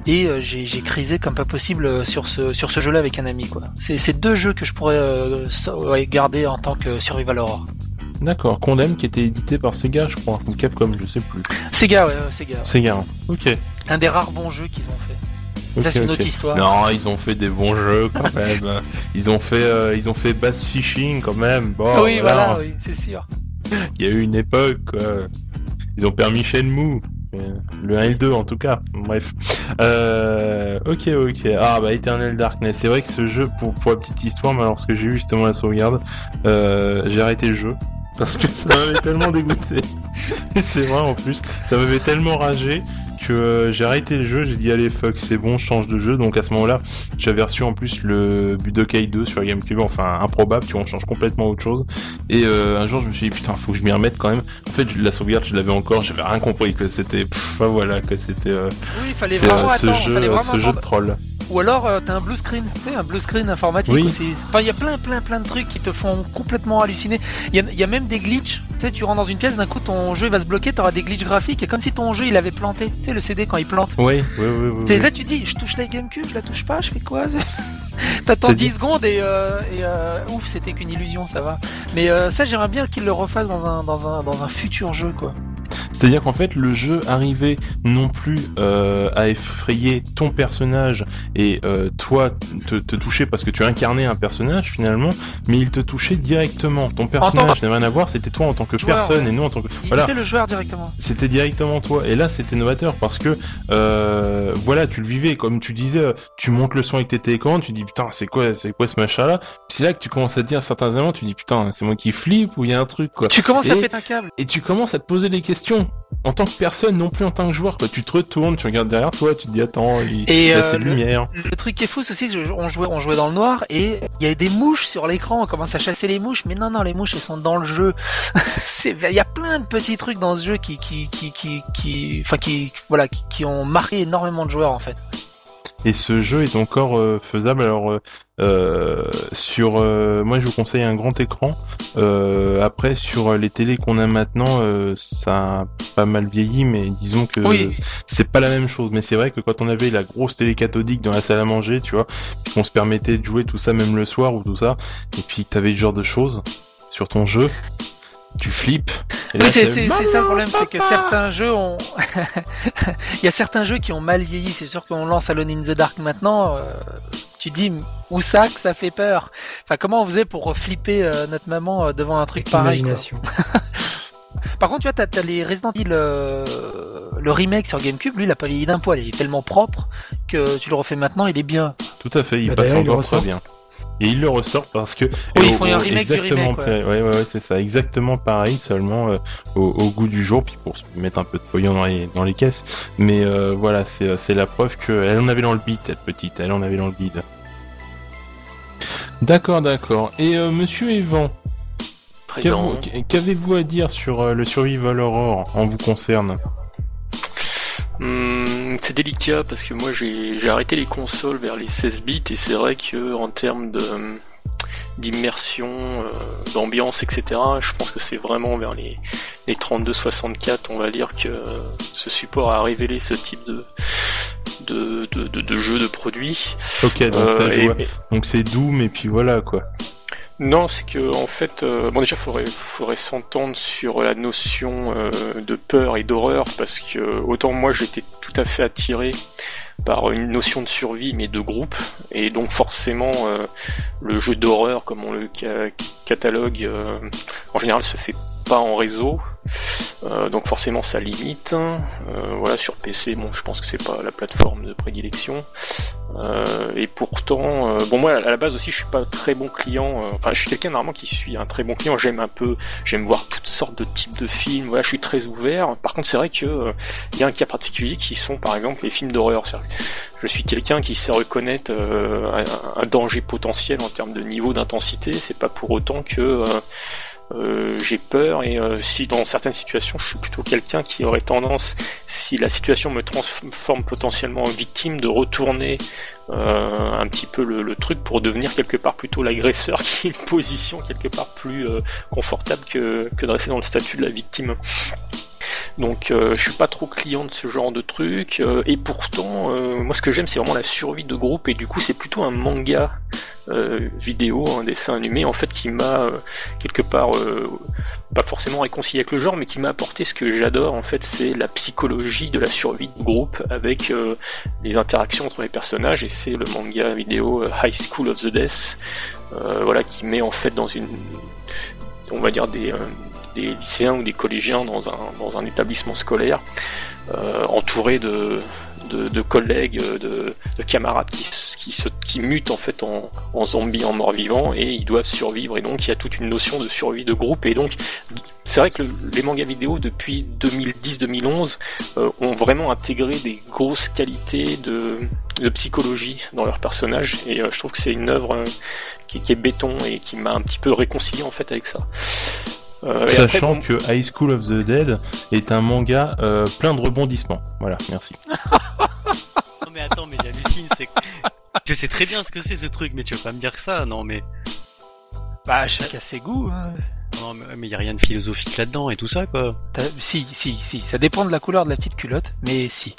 et euh, j'ai crisé comme pas possible euh, sur ce sur ce jeu-là avec un ami quoi. C'est deux jeux que je pourrais euh, garder en tant que survival horror. D'accord, Condemn qui était édité par Sega, je crois, ou Capcom, je sais plus. Sega, ouais, Sega. Sega. Ok. Un des rares bons jeux qu'ils ont fait. Ça, c'est une autre histoire. Non, ils ont fait des bons jeux quand même. ils ont fait, euh, ils ont fait bass fishing quand même. Bon, oui, voilà, oui, c'est sûr. Il y a eu une époque, quoi. Ils ont permis Shenmue. Euh, Le 1 et le 2 en tout cas. Bref. Euh, ok, ok. Ah bah Eternal Darkness. C'est vrai que ce jeu, pour, pour la petite histoire, moi, lorsque j'ai eu justement la sauvegarde, euh, j'ai arrêté le jeu. Parce que ça m'avait tellement dégoûté. Et c'est vrai en plus. Ça m'avait tellement ragé que euh, j'ai arrêté le jeu. J'ai dit allez fuck, c'est bon, je change de jeu. Donc à ce moment-là, j'avais reçu en plus le Budokai 2 sur GameCube. Enfin, improbable, tu vois, on change complètement autre chose. Et euh, un jour, je me suis dit, putain, faut que je m'y remette quand même. En fait, la sauvegarde, je l'avais encore, j'avais rien compris que c'était. Voilà, que c'était. euh, Oui, fallait vraiment ce jeu, ce jeu de troll. Ou alors euh, t'as un blue screen, tu sais, un blue screen informatique Oui. aussi. Enfin, il y a plein, plein, plein de trucs qui te font complètement halluciner. Il y a, il y a même des glitches. Tu sais, tu rentres dans une pièce, d'un coup ton jeu il va se bloquer, t'auras des glitches graphiques, et comme si ton jeu il avait planté. Tu sais, le CD quand il plante. Oui, oui, oui, oui. Là, tu dis, je touche la GameCube, je la touche pas, je fais quoi T'attends C'est 10 dit. secondes et, euh, et euh, ouf, c'était qu'une illusion, ça va. Mais euh, ça, j'aimerais bien qu'ils le refassent dans un, dans un, dans un futur jeu, quoi. C'est-à-dire qu'en fait, le jeu arrivait non plus euh, à effrayer ton personnage et euh, toi te, te toucher parce que tu incarnais un personnage finalement, mais il te touchait directement. Ton personnage n'avait rien à voir, c'était toi en tant que Joueur, personne ouais. et nous en tant que Il voilà. le joueur directement. C'était directement toi. Et là, c'était novateur parce que, euh, voilà, tu le vivais. Comme tu disais, tu montes le son avec tes télécommandes, tu dis putain, c'est quoi, c'est quoi ce machin-là? Puis C'est là que tu commences à te dire à certains moments, tu dis putain, c'est moi qui flippe ou il y a un truc quoi. Tu commences à péter un câble. Et tu commences à te poser des questions en tant que personne, non plus en tant que joueur. Quoi. Tu te retournes, tu regardes derrière toi, tu te dis attends, il Et, y a euh, cette lumière. Le truc qui est fou, c'est aussi jouait, on jouait dans le noir et il y avait des mouches sur l'écran. On commence à chasser les mouches, mais non, non, les mouches elles sont dans le jeu. Il y a plein de petits trucs dans ce jeu qui, qui, qui, qui, qui, enfin qui, voilà, qui, qui ont marqué énormément de joueurs en fait. Et ce jeu est encore euh, faisable. Alors euh, euh, sur, euh, moi je vous conseille un grand écran. Euh, après sur les télés qu'on a maintenant, euh, ça a pas mal vieilli, mais disons que Oui. c'est pas la même chose. Mais c'est vrai que quand on avait la grosse télé cathodique dans la salle à manger, tu vois, puis qu'on se permettait de jouer tout ça même le soir ou tout ça, et puis que t'avais ce genre de choses sur ton jeu, tu flippes. Et Oui, c'est c'est- c'est- c'est ça le problème, c'est que certains jeux ont, il y a certains jeux qui ont mal vieilli. C'est sûr qu'on lance Alone in the Dark maintenant. euh, Tu dis où ça que ça fait peur. Enfin, comment on faisait pour flipper euh, notre maman euh, devant un truc pareil. Par contre, tu vois, t'as as les Resident Evil, euh, le remake sur GameCube, lui, il a pas vieilli d'un poil. Il est tellement propre que tu le refais maintenant, il est bien. Tout à fait, il Bah, passe encore très bien. Et il le ressort parce que. Oui, et ils font un remake du exactement remake, ouais. pareil- ouais, ouais, ouais, c'est ça, exactement pareil, seulement euh, au, au goût du jour, puis pour se mettre un peu de pognon dans les, dans les caisses. Mais euh, voilà, c'est euh, c'est la preuve qu'elle en avait dans le beat, cette petite, elle en avait dans le bide. D'accord, d'accord. Et euh, monsieur Evan, Présent. qu'avez- qu'avez-vous à dire sur euh, le Survival Horror en vous concerne Hum, c'est délicat parce que moi j'ai arrêté les consoles vers les 16 bits et c'est vrai que en termes de d'immersion, euh, d'ambiance, etc. Je pense que c'est vraiment vers les les 32-64, on va dire que euh, ce support a révélé ce type de de, de, de, de jeu de produit. Ok, donc Euh, et- donc c'est Doom et puis voilà quoi. Non, c'est que en fait, euh, bon déjà faudrait faudrait s'entendre sur la notion euh, de peur et d'horreur parce que autant moi j'étais tout à fait attiré par une notion de survie mais de groupe et donc forcément euh, le jeu d'horreur comme on le ca- catalogue euh, en général se fait pas en réseau Euh, donc forcément ça limite Euh, voilà sur PC bon je pense que c'est pas la plateforme de prédilection euh, et pourtant, euh, bon moi à la base aussi je suis pas très bon client. euh, enfin je suis quelqu'un normalement qui suis un très bon client. J'aime un peu, j'aime voir toutes sortes de types de films. Voilà, je suis très ouvert. Par contre c'est vrai que il y a un cas particulier qui sont par exemple les films d'horreur. Je suis quelqu'un qui sait reconnaître un danger potentiel en termes de niveau d'intensité. C'est pas pour autant que euh, j'ai peur et euh, si dans certaines situations je suis plutôt quelqu'un qui aurait tendance, si la situation me transforme potentiellement en victime, de retourner euh, un petit peu le, truc pour devenir quelque part plutôt l'agresseur qui est une position quelque part plus confortable que, que de rester dans le statut de la victime. Donc euh, je suis pas trop client de ce genre de truc euh, et pourtant euh, moi ce que j'aime c'est vraiment la survie de groupe et du coup c'est plutôt un manga euh, vidéo, un dessin animé en fait qui m'a quelque part pas forcément réconcilié avec le genre mais qui m'a apporté ce que j'adore en fait c'est la psychologie de la survie de groupe avec les interactions entre les personnages et c'est le manga vidéo High School of the Death voilà qui met en fait dans une on va dire des, des lycéens ou des collégiens dans un, dans un établissement scolaire euh, entouré de, de, collègues, de, de camarades qui, qui, se, qui mutent en fait en, zombies, en morts-vivants et ils doivent survivre. Et donc il y a toute une notion de survie de groupe. Et donc c'est vrai que le- les mangas vidéo depuis 2010-2011 euh, ont vraiment intégré des grosses qualités de, de psychologie dans leurs personnages et euh, je trouve que c'est une œuvre euh, qui, qui est béton et qui m'a un petit peu réconcilié en fait avec ça. Euh, après, Sachant bon, que High School of the Dead est un manga euh, plein de rebondissements. Voilà, merci. Non mais attends, mais j'hallucine, c'est que... Je sais très bien ce que c'est ce truc, mais tu vas pas me dire que ça, non mais... Bah, chacun ses goûts. Hein. Non mais mais y a rien de philosophique là-dedans et tout ça quoi. Si, si, si. Ça dépend de la couleur de la petite culotte, mais si.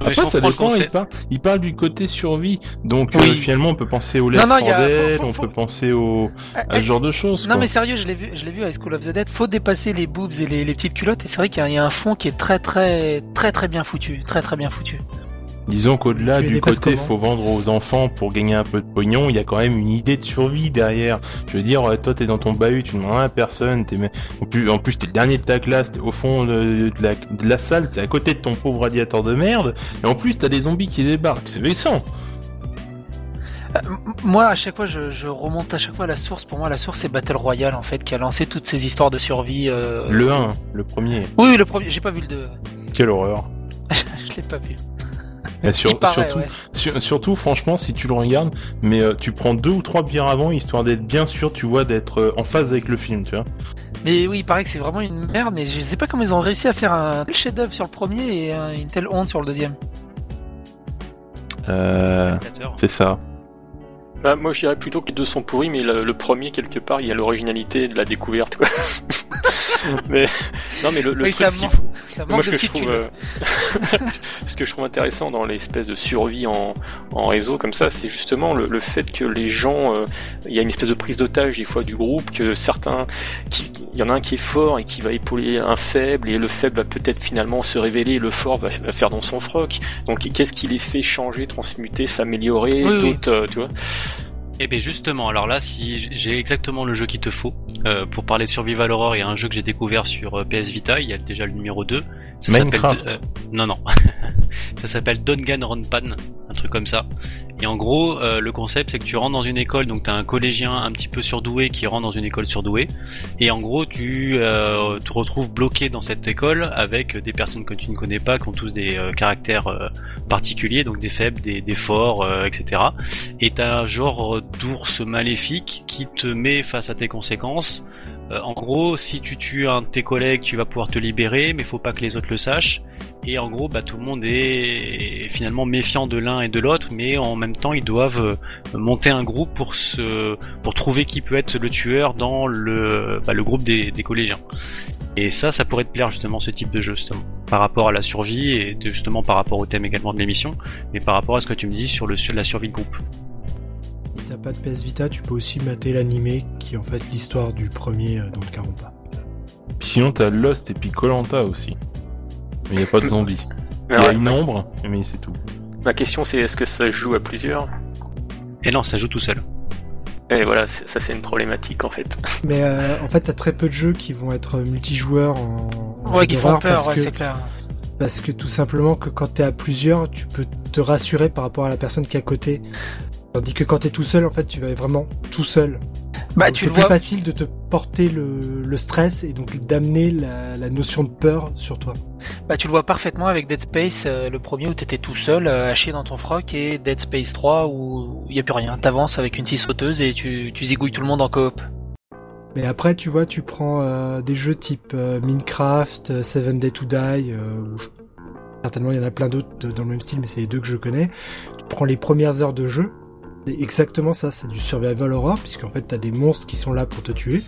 Mais Après, ça dépend, il parle, il parle du côté survie. Donc, Oui. euh, finalement, on peut penser au Left Non, non, il y 4 a- Dead, faut- faut- on peut penser au, à Euh, ce genre de choses. Non quoi. mais sérieux, je l'ai vu, je l'ai vu à School of the Dead. Faut dépasser les boobs et les, les petites culottes. Et c'est vrai qu'il y, y a un fond qui est très très très très bien foutu, très très bien foutu. Disons qu'au-delà du côté faut vendre aux enfants pour gagner un peu de pognon, il y a quand même une idée de survie derrière. Je veux dire, euh, toi t'es dans ton bahut, tu demandes à personne, t'es en plus en plus t'es le dernier de ta classe, t'es au fond de, de la, de la salle, c'est à côté de ton pauvre radiateur de merde, et en plus t'as des zombies qui débarquent, c'est vexant. Euh, moi, à chaque fois, je, je remonte à chaque fois à la source. Pour moi, la source c'est Battle Royale en fait, qui a lancé toutes ces histoires de survie. euh, Le 1, le premier, Oui, oui, le premier. J'ai pas vu le 2. quelle horreur. je l'ai pas vu. Et sur- Il paraît, surtout, ouais. sur- surtout, franchement, si tu le regardes, mais euh, tu prends deux ou trois bières avant, histoire d'être bien sûr, tu vois, d'être euh, en phase avec le film, tu vois. Mais oui, il paraît que c'est vraiment une merde. Mais je sais pas comment ils ont réussi à faire un tel chef-d'œuvre sur le premier et euh, une telle honte sur le deuxième. Euh, c'est ça. Bah, moi, je dirais plutôt que les deux sont pourris, mais le, le premier, quelque part, il y a l'originalité de la découverte, quoi. mais, non, mais le, le oui, truc, ça, ce qu'il manque, ça Moi, ce que, je trouve, euh, ce que je trouve intéressant dans l'espèce de survie en, en réseau comme ça, c'est justement le, le fait que les gens, euh, il y a une espèce de prise d'otage des fois du groupe, que certains, il y en a un qui est fort et qui va épauler un faible, et le faible va peut-être finalement se révéler, le fort va, va faire dans son froc. Donc, qu'est-ce qui les fait changer, transmuter, s'améliorer, Oui, oui. d'autres, euh, tu vois? Eh bien justement, alors là, si j'ai exactement le jeu qu'il te faut euh, pour parler de Survival Horror, il y a un jeu que j'ai découvert sur euh, PS Vita, il y a déjà le numéro 2. Ça Minecraft. euh, non, non. ça s'appelle Danganronpan, un truc comme ça. Et en gros, euh, le concept, c'est que tu rentres dans une école, donc tu as un collégien un petit peu surdoué qui rentre dans une école surdouée. Et en gros, tu euh, te retrouves bloqué dans cette école avec des personnes que tu ne connais pas, qui ont tous des euh, caractères euh, particuliers, donc des faibles, des, des forts, euh, etc. Et t'as un genre d'ours maléfique qui te met face à tes conséquences. Euh, en gros, si tu tues un de tes collègues, tu vas pouvoir te libérer, mais faut pas que les autres le sachent. Et en gros, bah, tout le monde est finalement méfiant de l'un et de l'autre, mais en même temps, ils doivent euh, monter un groupe pour se, pour trouver qui peut être le tueur dans le, bah, le groupe des, collégiens. Et ça, ça pourrait te plaire justement ce type de jeu justement, par rapport à la survie et justement par rapport au thème également de l'émission, mais par rapport à ce que tu me dis sur le sur la survie de groupe. Si t'as pas de PS Vita, tu peux aussi mater l'animé qui est en fait l'histoire du premier euh, dans le Carompa. Sinon, t'as Lost et puis Colanta aussi. Mais il n'y a pas de zombies. Il y a une ombre, mais c'est tout. Ma question, c'est est-ce que ça joue à plusieurs? Et non, ça joue tout seul. Et voilà, c'est- ça c'est une problématique en fait. Mais euh, en fait, t'as très peu de jeux qui vont être multijoueurs en, en Ouais, qui font peur, parce ouais, que c'est clair. parce que tout simplement que quand t'es à plusieurs, tu peux te rassurer par rapport à la personne qui est à côté. Tandis que quand t'es tout seul, en fait, tu vas être vraiment tout seul. Bah, Donc, tu c'est plus vois. facile de te porter le, le stress et donc d'amener la, la notion de peur sur toi. Bah, tu le vois parfaitement avec Dead Space, euh, le premier où t'étais tout seul, euh, chier dans ton froc, et Dead Space 3 où il y a plus rien. T'avances avec une scie sauteuse et tu, tu zigouilles tout le monde en coop. Mais après, tu vois, tu prends euh, des jeux type Minecraft, Seven Day to Die, où je- certainement il y en a plein d'autres dans le même style, mais c'est les deux que je connais. Tu prends les premières heures de jeu, c'est exactement ça, c'est du survival horror, puisqu'en fait t'as des monstres qui sont là pour te tuer.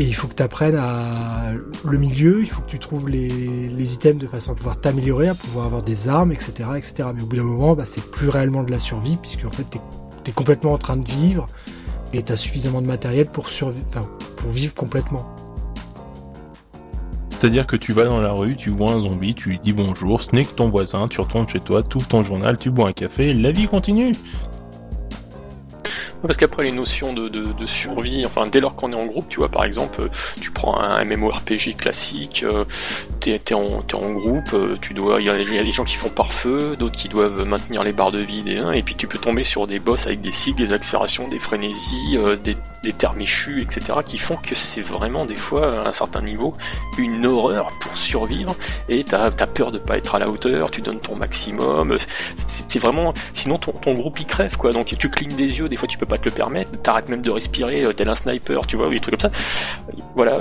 Et il faut que tu apprennes à le milieu, il faut que tu trouves les, items de façon à pouvoir t'améliorer, à pouvoir avoir des armes, etc. etc. Mais au bout d'un moment, bah, c'est plus réellement de la survie, puisque en fait t'es es complètement en train de vivre et t'as suffisamment de matériel pour pour vivre complètement. C'est-à-dire que tu vas dans la rue, tu vois un zombie, tu lui dis bonjour, ce n'est que ton voisin, tu retournes chez toi, tu ouvres ton journal, tu bois un café, la vie continue. Parce qu'après les notions de, de, survie, enfin dès lors qu'on est en groupe, tu vois par exemple, euh, tu prends un MMORPG classique, euh, t'es t'es en, en groupe, euh, tu dois, il y, a des gens qui font par feu, d'autres qui doivent maintenir les barres de vie et puis tu peux tomber sur des boss avec des cycles, des accélérations, des frénésies, des, des terres méchues, etc. qui font que c'est vraiment des fois à un certain niveau une horreur pour survivre, et t'as as peur de pas être à la hauteur, tu donnes ton maximum, c'est vraiment, sinon ton, ton groupe il crève quoi, donc tu clignes des yeux, des fois tu peux pas te le permettre, t'arrêtes même de respirer, euh, tel un sniper, tu vois, ou des trucs comme ça. Voilà,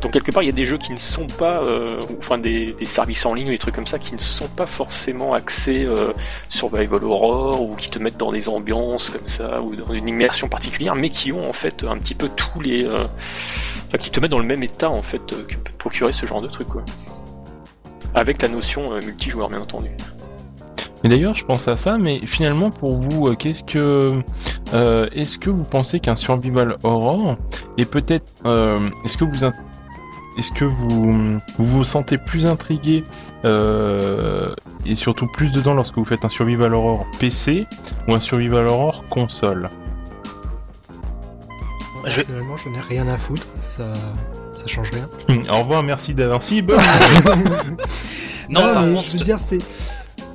donc quelque part il y a des jeux qui ne sont pas, euh, enfin des, services en ligne ou des trucs comme ça qui ne sont pas forcément axés euh, survival horror ou qui te mettent dans des ambiances comme ça ou dans une immersion particulière, mais qui ont en fait un petit peu tous les, euh, enfin qui te mettent dans le même état en fait que peut procurer ce genre de truc quoi. Avec la notion multijoueur bien entendu. Et d'ailleurs, je pense à ça, mais finalement, pour vous, euh, qu'est-ce que, euh, est-ce que vous pensez qu'un survival horror est peut-être, euh, est-ce que vous, in- est-ce que vous, vous vous sentez plus intrigué euh, et surtout plus dedans lorsque vous faites un survival horror PC ou un survival horror console? Je- Personnellement, j'en ai rien à foutre. Ça, ça change rien. Au revoir, merci d'avoir si bonne. Non, Ah, par mais contre, je veux dire, c'est.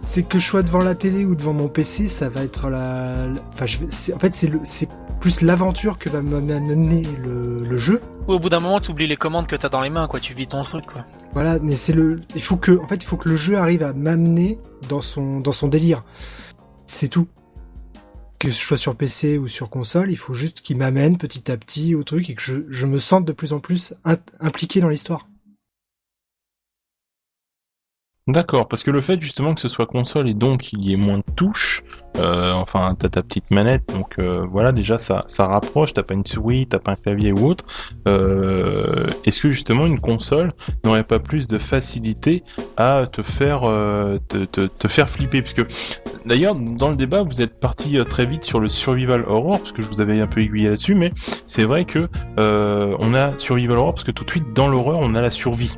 C'est que je sois devant la télé ou devant mon PC, ça va être la. Enfin, je vais... c'est- en fait, c'est le... c'est plus l'aventure que va m'amener le... le jeu. Au bout d'un moment, tu oublies les commandes que t'as dans les mains, quoi. Tu vis ton truc, quoi. Voilà, mais c'est le. Il faut que, en fait, il faut que le jeu arrive à m'amener dans son dans son délire. C'est tout. Que je sois sur PC ou sur console, il faut juste qu'il m'amène petit à petit au truc et que je, je me sente de plus en plus impliqué dans l'histoire. D'accord, parce que le fait justement que ce soit console et donc qu'il y ait moins de touches, euh, enfin t'as ta petite manette, donc euh, voilà déjà ça, ça rapproche, t'as pas une souris, t'as pas un clavier ou autre. Euh, Est-ce que justement une console n'aurait pas plus de facilité à te faire euh, te, te, te faire flipper? Parce que d'ailleurs dans le débat vous êtes parti euh, très vite sur le survival horror, parce que je vous avais un peu aiguillé là-dessus, mais c'est vrai que euh, on a survival horror parce que tout de suite dans l'horreur on a la survie.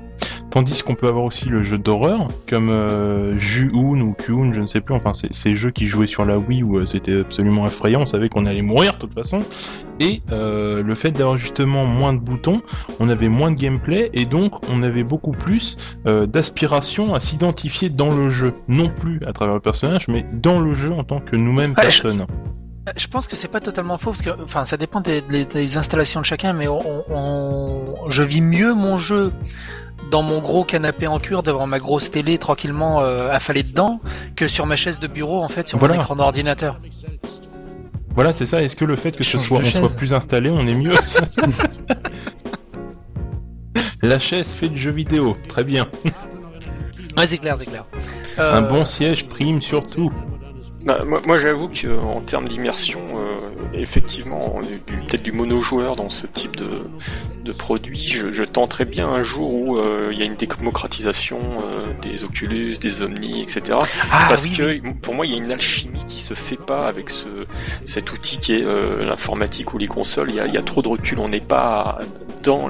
Tandis qu'on peut avoir aussi le jeu d'horreur, comme euh, ou Q-un, je ne sais plus, enfin c'est ces jeux qui jouaient sur la Wii où euh, c'était absolument effrayant, on savait qu'on allait mourir de toute façon. Et euh, le fait d'avoir justement moins de boutons, on avait moins de gameplay et donc on avait beaucoup plus euh, d'aspiration à s'identifier dans le jeu. Non plus à travers le personnage, mais dans le jeu en tant que nous-mêmes Ouais, personnes. Je pense que c'est pas totalement faux parce que, enfin, ça dépend des, des- des installations de chacun, mais on, on- je vis mieux mon jeu dans mon gros canapé en cuir devant ma grosse télé tranquillement euh, affalée dedans que sur ma chaise de bureau en fait sur Voilà. mon écran d'ordinateur. Voilà, c'est ça. Est-ce que le fait que ce soit, on soit plus installé, on est mieux La chaise fait du jeu vidéo, très bien. Ouais, c'est clair, c'est clair. Un Euh, bon siège prime surtout. Bah, moi, moi, j'avoue que en termes d'immersion, euh, effectivement, peut-être du monojoueur dans ce type de, de produit, je, je tenterais bien un jour où euh, il y a une démocratisation euh, des Oculus, des Omni, etc. ah, Parce oui, que oui. pour moi, il y a une alchimie qui se fait pas avec ce cet outil qui est euh, l'informatique ou les consoles. Il y a, il y a trop de recul. On n'est pas dans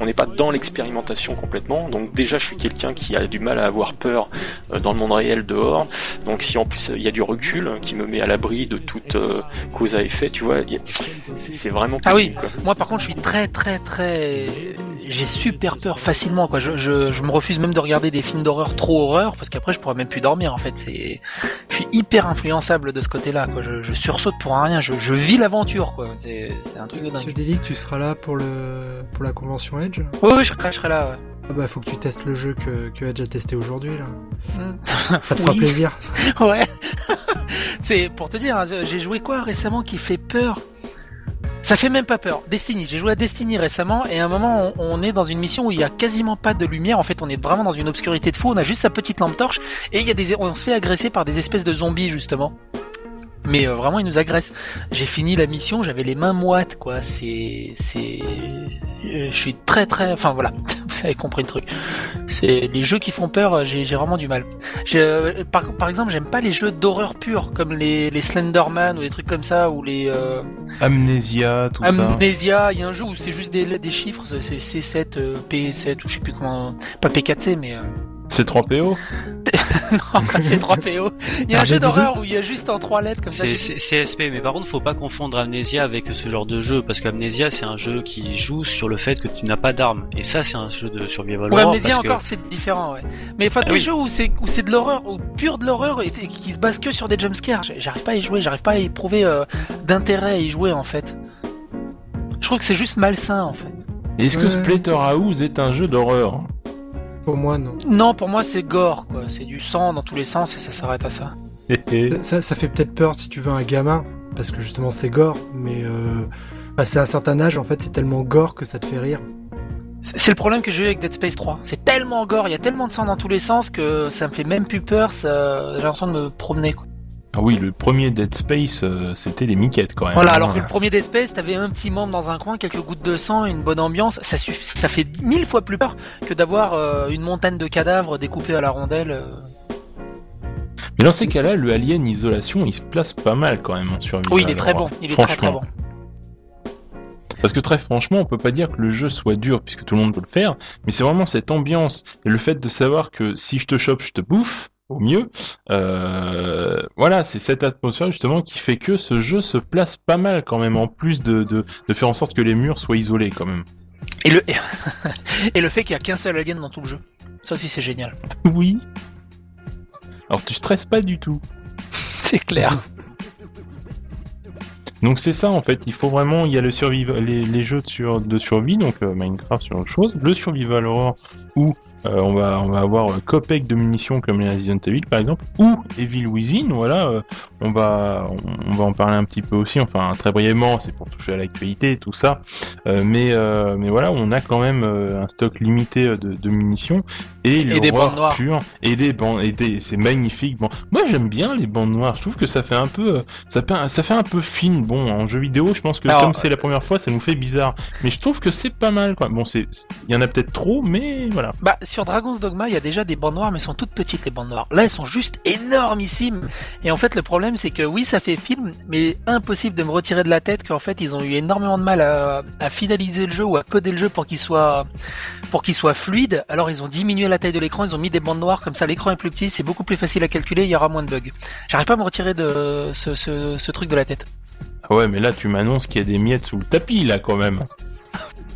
on n'est pas dans l'expérimentation complètement. Donc déjà, je suis quelqu'un qui a du mal à avoir peur euh, dans le monde réel dehors. Donc si en plus euh, il y a du recul euh, qui me met à l'abri de toute euh, cause à effet, tu vois, c'est c'est vraiment Ah oui. quoi. Moi, par contre, je suis très, très, très. J'ai super peur facilement, quoi. Je, je, je me refuse même de regarder des films d'horreur trop horreur, parce qu'après, je pourrais même plus dormir, en fait. C'est, je suis hyper influençable de ce côté-là, quoi. Je, je sursaute pour un rien. Je, je vis l'aventure, quoi. C'est, un truc de Monsieur dingue. Delic, tu seras là pour le pour la convention Edge Oui, oui, je serai, je serai là. Ah bah faut que tu testes le jeu que, que Edge a testé aujourd'hui là. Ouais. Ça te fera plaisir. Ouais. c'est pour te dire, hein, j'ai joué quoi récemment qui fait peur? Ça fait même pas peur. Destiny, j'ai joué à Destiny récemment et à un moment on, on est dans une mission où il y a quasiment pas de lumière. En fait, on est vraiment dans une obscurité de fou. On a juste sa petite lampe torche et il y a des, on se fait agresser par des espèces de zombies justement. Mais euh, vraiment, ils nous agressent. J'ai fini la mission, j'avais les mains moites, quoi. C'est, c'est, euh, je suis très très, enfin voilà, vous avez compris le truc. C'est les jeux qui font peur, euh, j'ai vraiment du mal. Par, par exemple, j'aime pas les jeux d'horreur pure, comme les, les Slenderman ou des trucs comme ça, ou les euh, Amnésia, tout ça. Amnesia. Il y a un jeu où c'est juste des, des chiffres, c'est c'est C7, euh, P7 ou je sais plus comment, pas P4C, mais euh, C'est 3PO non, pas C3PO. Il y a un Ah, jeu d'horreur où il y a juste en trois lettres comme ça. C'est c'est- CSP, mais par contre, faut pas confondre Amnesia avec ce genre de jeu, parce qu'Amnesia, c'est un jeu qui joue sur le fait que tu n'as pas d'armes. Et ça, c'est un jeu de survival Ouais, horror, Amnesia parce que- encore c'est différent, ouais. Mais enfin, Ah des oui. jeux où c'est où c'est de l'horreur, ou pur de l'horreur et, qui se base que sur des jumpscares, j'arrive pas à y jouer, j'arrive pas à éprouver euh, d'intérêt à y jouer en fait. Je trouve que c'est juste malsain en fait. Est-ce que. Splatterhouse est un jeu d'horreur? Pour moi non. Non, pour moi c'est gore quoi, c'est du sang dans tous les sens et ça s'arrête à ça. Ça, ça fait peut-être peur si tu veux un gamin, parce que justement c'est gore, mais euh, passé un certain âge, en fait c'est tellement gore que ça te fait rire. C'est c'est le problème que j'ai eu avec Dead Space 3. C'est tellement gore, il y a tellement de sang dans tous les sens que ça me fait même plus peur, ça... j'ai l'impression de me promener quoi. Ah oui, le premier Dead Space, euh, c'était les miquettes quand même. Voilà, hein. alors que le premier Dead Space, t'avais un petit membre dans un coin, quelques gouttes de sang, une bonne ambiance, ça suffit, ça fait mille fois plus peur que d'avoir euh, une montagne de cadavres découpés à la rondelle. euh. Mais dans ces cas-là, le Alien Isolation, il se place pas mal quand même en survival. Oui, il est très bon. Il est très très bon. Parce que très franchement, on peut pas dire que le jeu soit dur puisque tout le monde peut le faire, mais c'est vraiment cette ambiance et le fait de savoir que si je te chope, je te bouffe au mieux. Euh, voilà, c'est cette atmosphère justement qui fait que ce jeu se place pas mal quand même en plus de, de, de faire en sorte que les murs soient isolés quand même. Et le et le fait qu'il y a qu'un seul alien dans tout le jeu. Ça aussi c'est génial. Oui. Alors tu stresses pas du tout. C'est clair. Donc c'est ça en fait, il faut vraiment, il y a le survival, les, les jeux de, sur, de survie, donc euh, Minecraft sur autre chose, le survival horror où euh, on va on va avoir euh, copec de munitions comme les Resident Evil par exemple, ou Evil Within, voilà, on va on, on va en parler un petit peu aussi, enfin très brièvement, c'est pour toucher à l'actualité tout ça, mais mais voilà, on a quand même un stock limité de, de munitions et, des l'horreur bandes noires. pure et des bandes et des- c'est magnifique. Bon, moi j'aime bien les bandes noires, je trouve que ça fait un peu ça fait, ça fait un peu fine. Bon, en jeu vidéo, je pense que Alors, comme c'est la première fois, ça nous fait bizarre. Mais je trouve que c'est pas mal, quoi. Bon, c'est, il y en a peut-être trop, mais voilà. Bah sur Dragon's Dogma, il y a déjà des bandes noires, mais elles sont toutes petites les bandes noires. Là, elles sont juste énormissimes. Et en fait, le problème, c'est que oui, ça fait film, mais impossible de me retirer de la tête qu'en fait, ils ont eu énormément de mal à, à finaliser le jeu ou à coder le jeu pour qu'il soit pour qu'il soit fluide. Alors, ils ont diminué la taille de l'écran, ils ont mis des bandes noires comme ça. L'écran est plus petit, c'est beaucoup plus facile à calculer, il y aura moins de bugs. J'arrive pas à me retirer de ce, ce, ce truc de la tête. Ouais, mais là, tu m'annonces qu'il y a des miettes sous le tapis, là, quand même.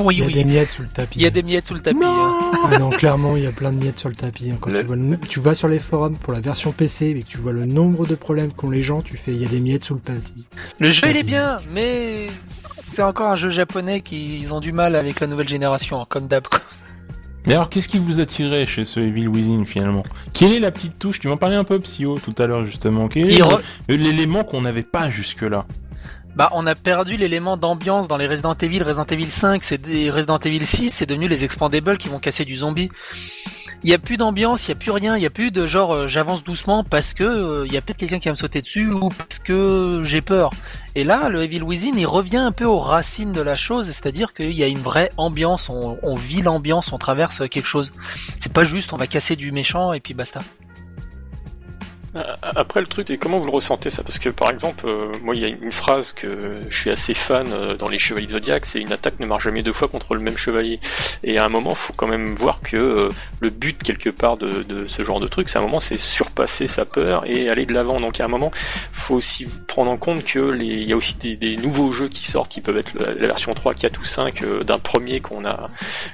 Oui, Il y a oui. des miettes sous le tapis. Il y a des miettes sous le tapis. hein. Ah non, clairement, il y a plein de miettes sur le tapis. hein. Quand Le- tu, vois le- tu vas sur les forums pour la version PC et que tu vois le nombre de problèmes qu'ont les gens, tu fais il y a des miettes sous le tapis. Le jeu il est bien, mais c'est encore un jeu japonais qui ils ont du mal avec la nouvelle génération, hein, comme d'hab. quoi. Mais alors, qu'est-ce qui vous attirait chez ce Evil Within, finalement? Quelle est la petite touche? Tu m'en parlais un peu, Psyo, tout à l'heure, justement. Quel est re- l'élément qu'on n'avait pas jusque-là? Bah, on a perdu l'élément d'ambiance dans les Resident Evil. Resident Evil 5, c'est Resident Evil 6, c'est devenu les expandables qui vont casser du zombie. Il y a plus d'ambiance, il y a plus rien, il y a plus de genre euh, j'avance doucement parce que euh, il y a peut-être quelqu'un qui va me sauter dessus ou parce que j'ai peur. Et là, le Evil Within, il revient un peu aux racines de la chose, c'est-à-dire qu'il y a une vraie ambiance, on vit l'ambiance, on traverse quelque chose. C'est pas juste on va casser du méchant et puis basta. Après, le truc, c'est comment vous le ressentez ça? Parce que par exemple, euh, moi, il y a une phrase que je suis assez fan euh, dans les Chevaliers Zodiac, c'est une attaque ne marche jamais deux fois contre le même chevalier. Et à un moment, faut quand même voir que euh, le but quelque part de, ce genre de truc, c'est à un moment, c'est surpasser sa peur et aller de l'avant. Donc à un moment, faut aussi prendre en compte que les, il y a aussi des, nouveaux jeux qui sortent, qui peuvent être la, version 3, 4 ou 5 euh, d'un premier qu'on a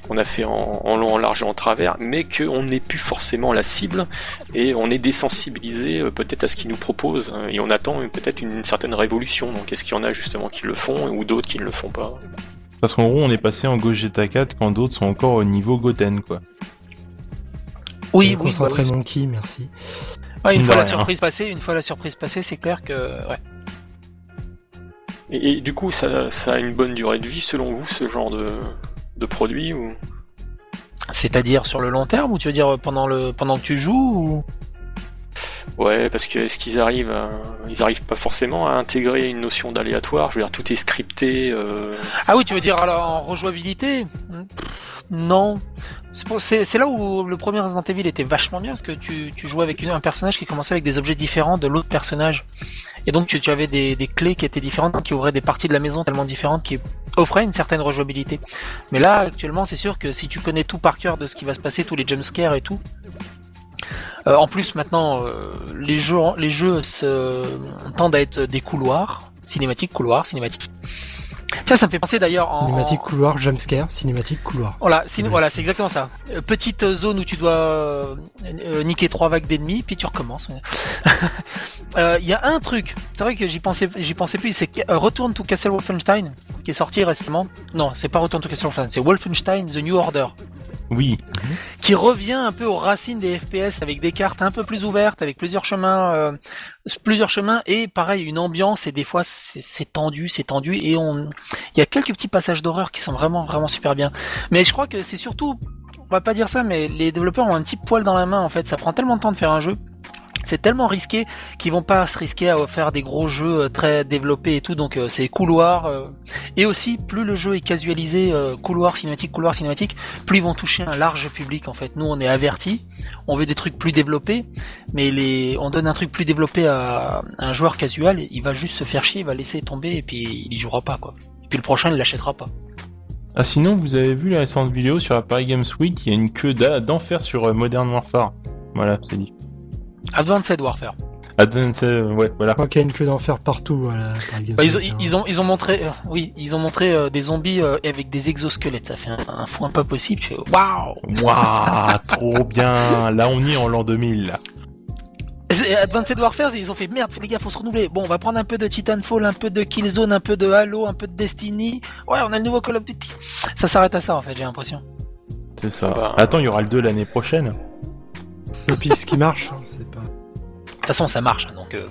qu'on a fait en, en long, en large et en travers, mais qu'on n'est plus forcément la cible et on est désensibilisé euh, peut-être à ce qu'ils nous proposent hein, et on attend peut-être une, certaine révolution. Donc est-ce qu'il y en a justement qui le font ou d'autres qui ne le font pas? Parce qu'en gros, on est passé en Gogeta 4 quand d'autres sont encore au niveau Goten, quoi. Oui, oui, Concentré bah oui. Monkey, merci. Ouais, une De fois la rien. surprise passée, une fois la surprise passée, c'est clair que ouais. et, et du coup, ça, ça a une bonne durée de vie selon vous ce genre de, de produit ou? C'est-à-dire sur le long terme ou tu veux dire pendant le pendant que tu joues ou? Ouais, parce que est-ce qu'ils arrivent, ils arrivent pas forcément à intégrer une notion d'aléatoire? Je veux dire, tout est scripté. euh, Ah oui, tu veux dire alors en rejouabilité? Non. C'est là où le premier Resident Evil était vachement bien parce que tu, jouais avec un personnage qui commençait avec des objets différents de l'autre personnage. Et donc tu, tu avais des, des clés qui étaient différentes, qui ouvraient des parties de la maison tellement différentes qui offraient une certaine rejouabilité. Mais là, actuellement, c'est sûr que si tu connais tout par cœur de ce qui va se passer, tous les jumpscares et tout. Euh, en plus, maintenant, euh, les jeux, les jeux se, tendent à être des couloirs, cinématiques, couloirs, cinématiques. Tiens, ça me fait penser d'ailleurs en, Cinématique couloir, jumpscare, cinématique couloir. voilà, c'est exactement ça. Euh, petite zone où tu dois euh, niquer trois vagues d'ennemis, puis tu recommences. Euh, Il y a un truc, c'est vrai que j'y pensais, j'y pensais plus, c'est Return to Castle Wolfenstein, qui est sorti récemment. Non, c'est pas Return to Castle Wolfenstein, c'est Wolfenstein The New Order, Oui. qui revient un peu aux racines des FPS avec des cartes un peu plus ouvertes, avec plusieurs chemins, euh, plusieurs chemins et pareil une ambiance et des fois c'est tendu, c'est tendu et on, il y a quelques petits passages d'horreur qui sont vraiment vraiment super bien. Mais je crois que c'est surtout, on va pas dire ça, mais les développeurs ont un petit poil dans la main en fait. Ça prend tellement de temps de faire un jeu. C'est tellement risqué qu'ils vont pas se risquer à faire des gros jeux euh, très développés et tout, donc euh, c'est couloir. euh, et aussi, plus le jeu est casualisé, couloir cinématique, couloir cinématique, plus ils vont toucher un large public en fait. Nous, on est avertis, on veut des trucs plus développés, mais on donne un truc plus développé à un joueur casual, il va juste se faire chier, il va laisser tomber et puis il y jouera pas quoi. Et puis le prochain il l'achètera pas. Ah sinon, vous avez vu la récente vidéo sur la Paris Games Week, il y a une queue d'enfer sur Modern Warfare. Voilà, c'est dit. Advanced Warfare. Advance, euh, ouais, voilà. Je crois qu'il y a une queue d'enfer partout. Voilà, par Games Bah, ils, ont, ils ont ils ont montré euh, oui ils ont montré euh, des zombies euh, avec des exosquelettes ça fait un, un foin pas possible. Tu fais waouh. Waouh, trop bien. Là, on y est en l'an 2000. Là. C'est- Advanced Warfare, ils ont fait merde, les gars, faut se renouveler. Bon, on va prendre un peu de Titanfall, un peu de Killzone, un peu de Halo, un peu de Destiny. Ouais, on a le nouveau Call of Duty. Ça s'arrête à ça, en fait, j'ai l'impression. C'est ça. Ah bah. Attends, il y aura le 2 l'année prochaine. Puis ce qui marche, hein, c'est pas. De toute façon, ça marche, hein, donc. euh,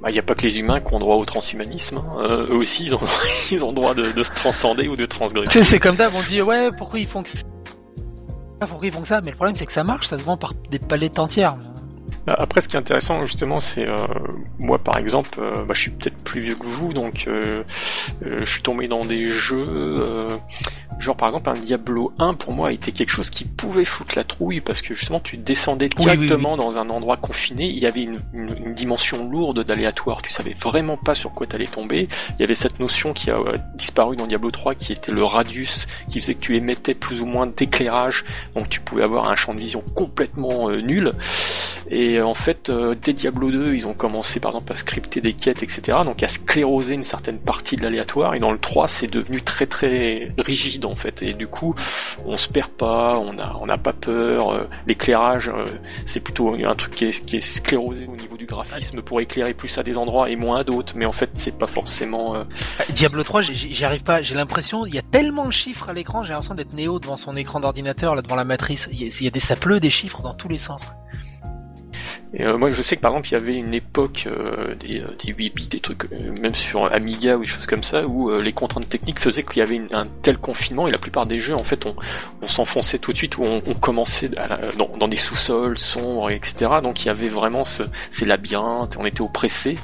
Bah, il n'y a pas que les humains qui ont droit au transhumanisme. hein. Euh, eux aussi, ils ont, ils ont droit de, de se transcender ou de transgresser. C'est c'est comme d'hab, on dit ouais, pourquoi ils font que ça? Pourquoi ils font que ça Mais le problème, c'est que ça marche, ça se vend par des palettes entières. Après, ce qui est intéressant, justement, c'est euh, moi, par exemple, euh, bah, je suis peut-être plus vieux que vous, donc euh, euh, je suis tombé dans des jeux, euh, genre par exemple un Diablo 1 pour moi été quelque chose qui pouvait foutre la trouille parce que justement tu descendais Oui, directement dans un endroit confiné, il y avait une, une- une dimension lourde d'aléatoire, tu savais vraiment pas sur quoi t'allais tomber. Il y avait cette notion qui a euh, disparu dans Diablo 3 qui était le radius, qui faisait que tu émettais plus ou moins d'éclairage, donc tu pouvais avoir un champ de vision complètement euh, nul. Et en fait, euh, dès Diablo 2, ils ont commencé par exemple à scripter des quêtes, etc. Donc à scléroser une certaine partie de l'aléatoire. Et dans le 3, c'est devenu très très rigide en fait. Et du coup, on se perd pas, on a on n'a pas peur. euh, L'éclairage, euh, c'est plutôt un truc qui est, qui est sclérosé au niveau du graphisme pour éclairer plus à des endroits et moins à d'autres. Mais en fait, c'est pas forcément. Ah, Diablo 3, j'y- arrive pas. J'ai l'impression, il y a tellement de chiffres à l'écran, j'ai l'impression d'être Néo devant son écran d'ordinateur, là devant la matrice. Il y a, a des ça pleut des chiffres dans tous les sens. Et euh, moi, je sais que par exemple, il y avait une époque euh, des, euh, des 8 bits, des trucs, euh, même sur Amiga ou des choses comme ça, où euh, les contraintes techniques faisaient qu'il y avait un tel confinement et la plupart des jeux, en fait, on, on s'enfonçait tout de suite, où on, commençait la- dans, des sous-sols sombres, etc. Donc il y avait vraiment ce, ces labyrinthes, on était oppressés.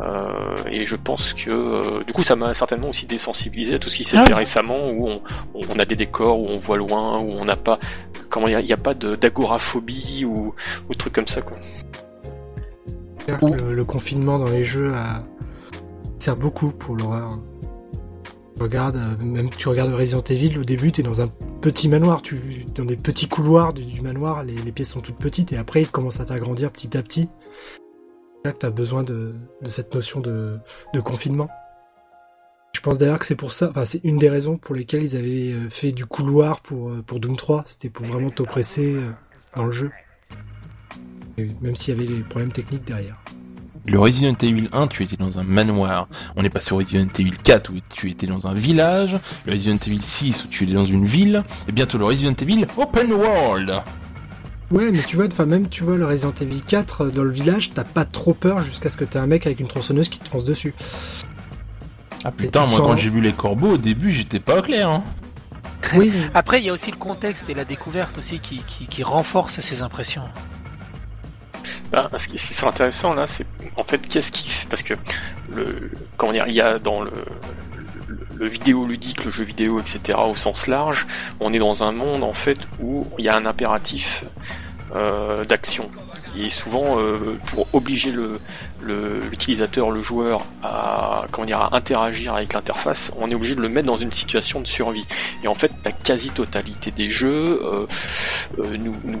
Euh, et je pense que euh, du coup, ça m'a certainement aussi désensibilisé à tout ce qui s'est Ah. fait récemment, où on, on a des décors, où on voit loin, où on n'a pas, comment il n'y a, pas d'agoraphobie ou, ou de trucs comme ça, quoi. Que Le, le confinement dans les jeux a... sert beaucoup pour l'horreur. Tu regardes, euh, même tu regardes Resident Evil, au début t'es dans un petit manoir, tu dans des petits couloirs du, du manoir, les, les pièces sont toutes petites et après ils commencent à t'agrandir petit à petit. Là que t'as besoin de, cette notion de, confinement. Je pense d'ailleurs que c'est pour ça, enfin c'est une des raisons pour lesquelles ils avaient euh, fait du couloir pour, euh, Doom 3, c'était pour vraiment t'oppresser euh, dans le jeu. Même s'il y avait les problèmes techniques derrière. Le Resident Evil 1, tu étais dans un manoir. On est passé au Resident Evil 4 où tu étais dans un village. Le Resident Evil 6 où tu étais dans une ville. Et bientôt le Resident Evil Open World. Ouais, mais tu vois, enfin même tu vois le Resident Evil 4 euh, dans le village, t'as pas trop peur jusqu'à ce que t'aies un mec avec une tronçonneuse qui te fonce dessus. Ah putain, moi sens- quand j'ai vu les corbeaux au début, j'étais pas au clair. Hein. Oui, Après, il y a aussi le contexte et la découverte aussi qui, qui, qui renforce ces impressions. Bah, ce qui serait intéressant là, c'est en fait qu'est-ce qui parce que le comment dire, il y a dans le le, le vidéo ludique, le jeu vidéo, etc. au sens large, on est dans un monde en fait où il y a un impératif euh, d'action est souvent euh, pour obliger le l'utilisateur, le, joueur à comment dire à interagir avec l'interface, on est obligé de le mettre dans une situation de survie. Et en fait, la quasi-totalité des jeux euh, euh, nous, nous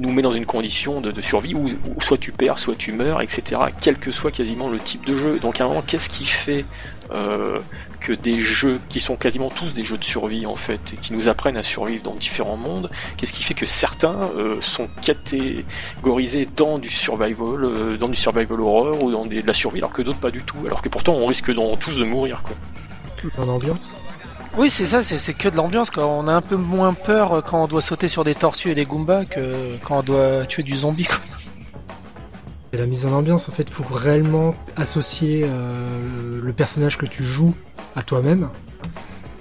nous met dans une condition de, de survie où, soit tu perds, soit tu meurs, etc. Quel que soit quasiment le type de jeu. Donc à un moment, qu'est-ce qui fait euh, que des jeux qui sont quasiment tous des jeux de survie en fait, et qui nous apprennent à survivre dans différents mondes, qu'est-ce qui fait que certains euh, sont catégorisés dans du survival, euh, dans du survival horror ou dans des- de la survie, alors que d'autres pas du tout. Alors que pourtant on risque dans, tous de mourir quoi. dans l'ambiance. Oui, c'est ça, c'est que de l'ambiance. quoi. On a un peu moins peur quand on doit sauter sur des tortues et des goombas que quand on doit tuer du zombie. Quoi. Et la mise en ambiance, en fait, faut réellement associer euh, le personnage que tu joues à toi-même.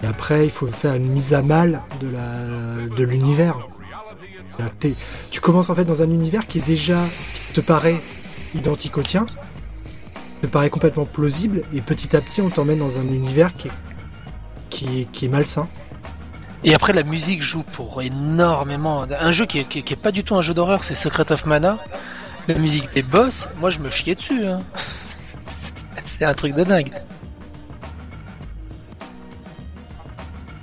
Et après, il faut faire une mise à mal de la de l'univers. Tu commences en fait dans un univers qui est déjà qui te paraît identique au tien, te paraît complètement plausible, et petit à petit, on t'emmène dans un univers qui est qui est, qui est malsain. Et après, la musique joue pour énormément. Un jeu qui est- qui est pas du tout un jeu d'horreur, c'est Secret of Mana. La musique des boss, moi je me chiais dessus. hein. c'est un truc de dingue.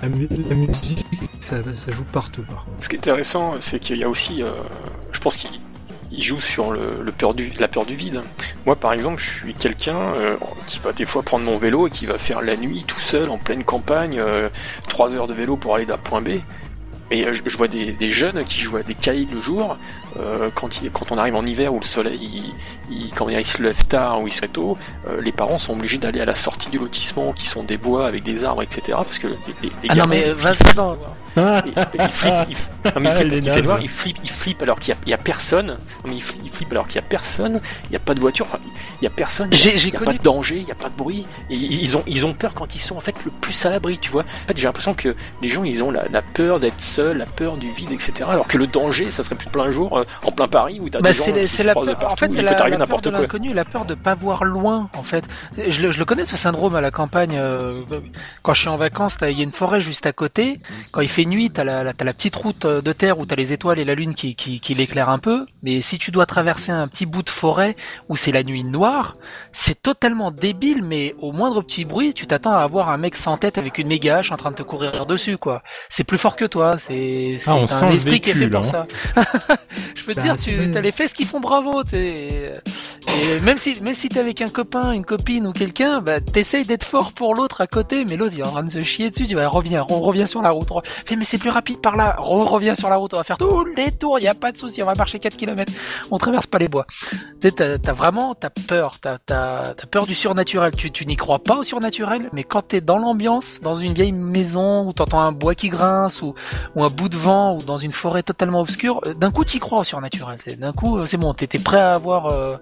La, mu- la musique, ça, ça joue partout. Par contre. Ce qui est intéressant, c'est qu'il y a aussi, euh, je pense qu'il il joue sur le, le peur du, la peur du vide. Moi, par exemple, je suis quelqu'un euh, qui va des fois prendre mon vélo et qui va faire la nuit tout seul en pleine campagne, euh, trois heures de vélo pour aller d'un point B. Et euh, je, je vois des, des jeunes qui jouent à des cailles le jour. Euh, quand, il, quand on arrive en hiver où le soleil, il, il- quand il se lève tard ou il se lève tôt, euh, les parents sont obligés d'aller à la sortie du lotissement qui sont des bois avec des arbres, etc. Parce que les, les, les Ah non, mais ils- vas-y, non. il, il flippe, il, non, mais il Ah, flippe les parce qu'il fait nazes. noir, il flippe, il flippe alors qu'il y a, il y a personne. Mais il flippe, il flippe alors qu'il y a personne, il n'y a pas de voiture, enfin, il y a personne, il y a, y a pas de danger, il n'y a pas de bruit. Et ils ont, ils ont peur quand ils sont en fait le plus à l'abri, tu vois. En fait, j'ai l'impression que les gens, ils ont la, la peur d'être seuls, la peur du vide, etc. Alors que le danger, ça serait plus plein jour, en plein Paris, où t'as Bah, des gens c'est la- qui se la croisent de peur. En partout, fait, il peut t'arriver peur n'importe de quoi. l'inconnu, la peur de pas voir loin, en fait. Je, le- je le connais ce syndrome à la campagne. euh, quand je suis en vacances, il y a une forêt juste à côté. Quand il fait nuit, t'as la, la- t'as la petite route euh, de terre où t'as les étoiles et la lune qui, qui, qui l'éclairent un peu. Mais si tu dois traverser un petit bout de forêt où c'est la nuit noire, c'est totalement débile. Mais au moindre petit bruit, tu t'attends à avoir un mec sans tête avec une méga hache en train de te courir dessus, quoi. C'est plus fort que toi. C'est Ah, un esprit qui est fait pour hein. ça. je peux te Bah, dire, tu as les fesses qui font bravo. Et même si même si t'es avec un copain, une copine ou quelqu'un, bah t'essayes d'être fort pour l'autre à côté, mais l'autre il est en train de se chier dessus. Tu vas reviens, on revient sur la route. Fais mais c'est plus rapide par là. On revient sur la route. On va faire tout le détour. Y a pas de souci. On va marcher 4 km. On traverse pas les bois. Tu t'as t'as vraiment t'as peur. T'as t'as t'as peur du surnaturel. Tu tu n'y crois pas au surnaturel, mais quand t'es dans l'ambiance, dans une vieille maison où t'entends un bois qui grince ou ou un bout de vent ou dans une forêt totalement obscure, euh, d'un coup t'y crois surnaturel. D'un coup euh, c'est bon. T'étais prêt à avoir euh,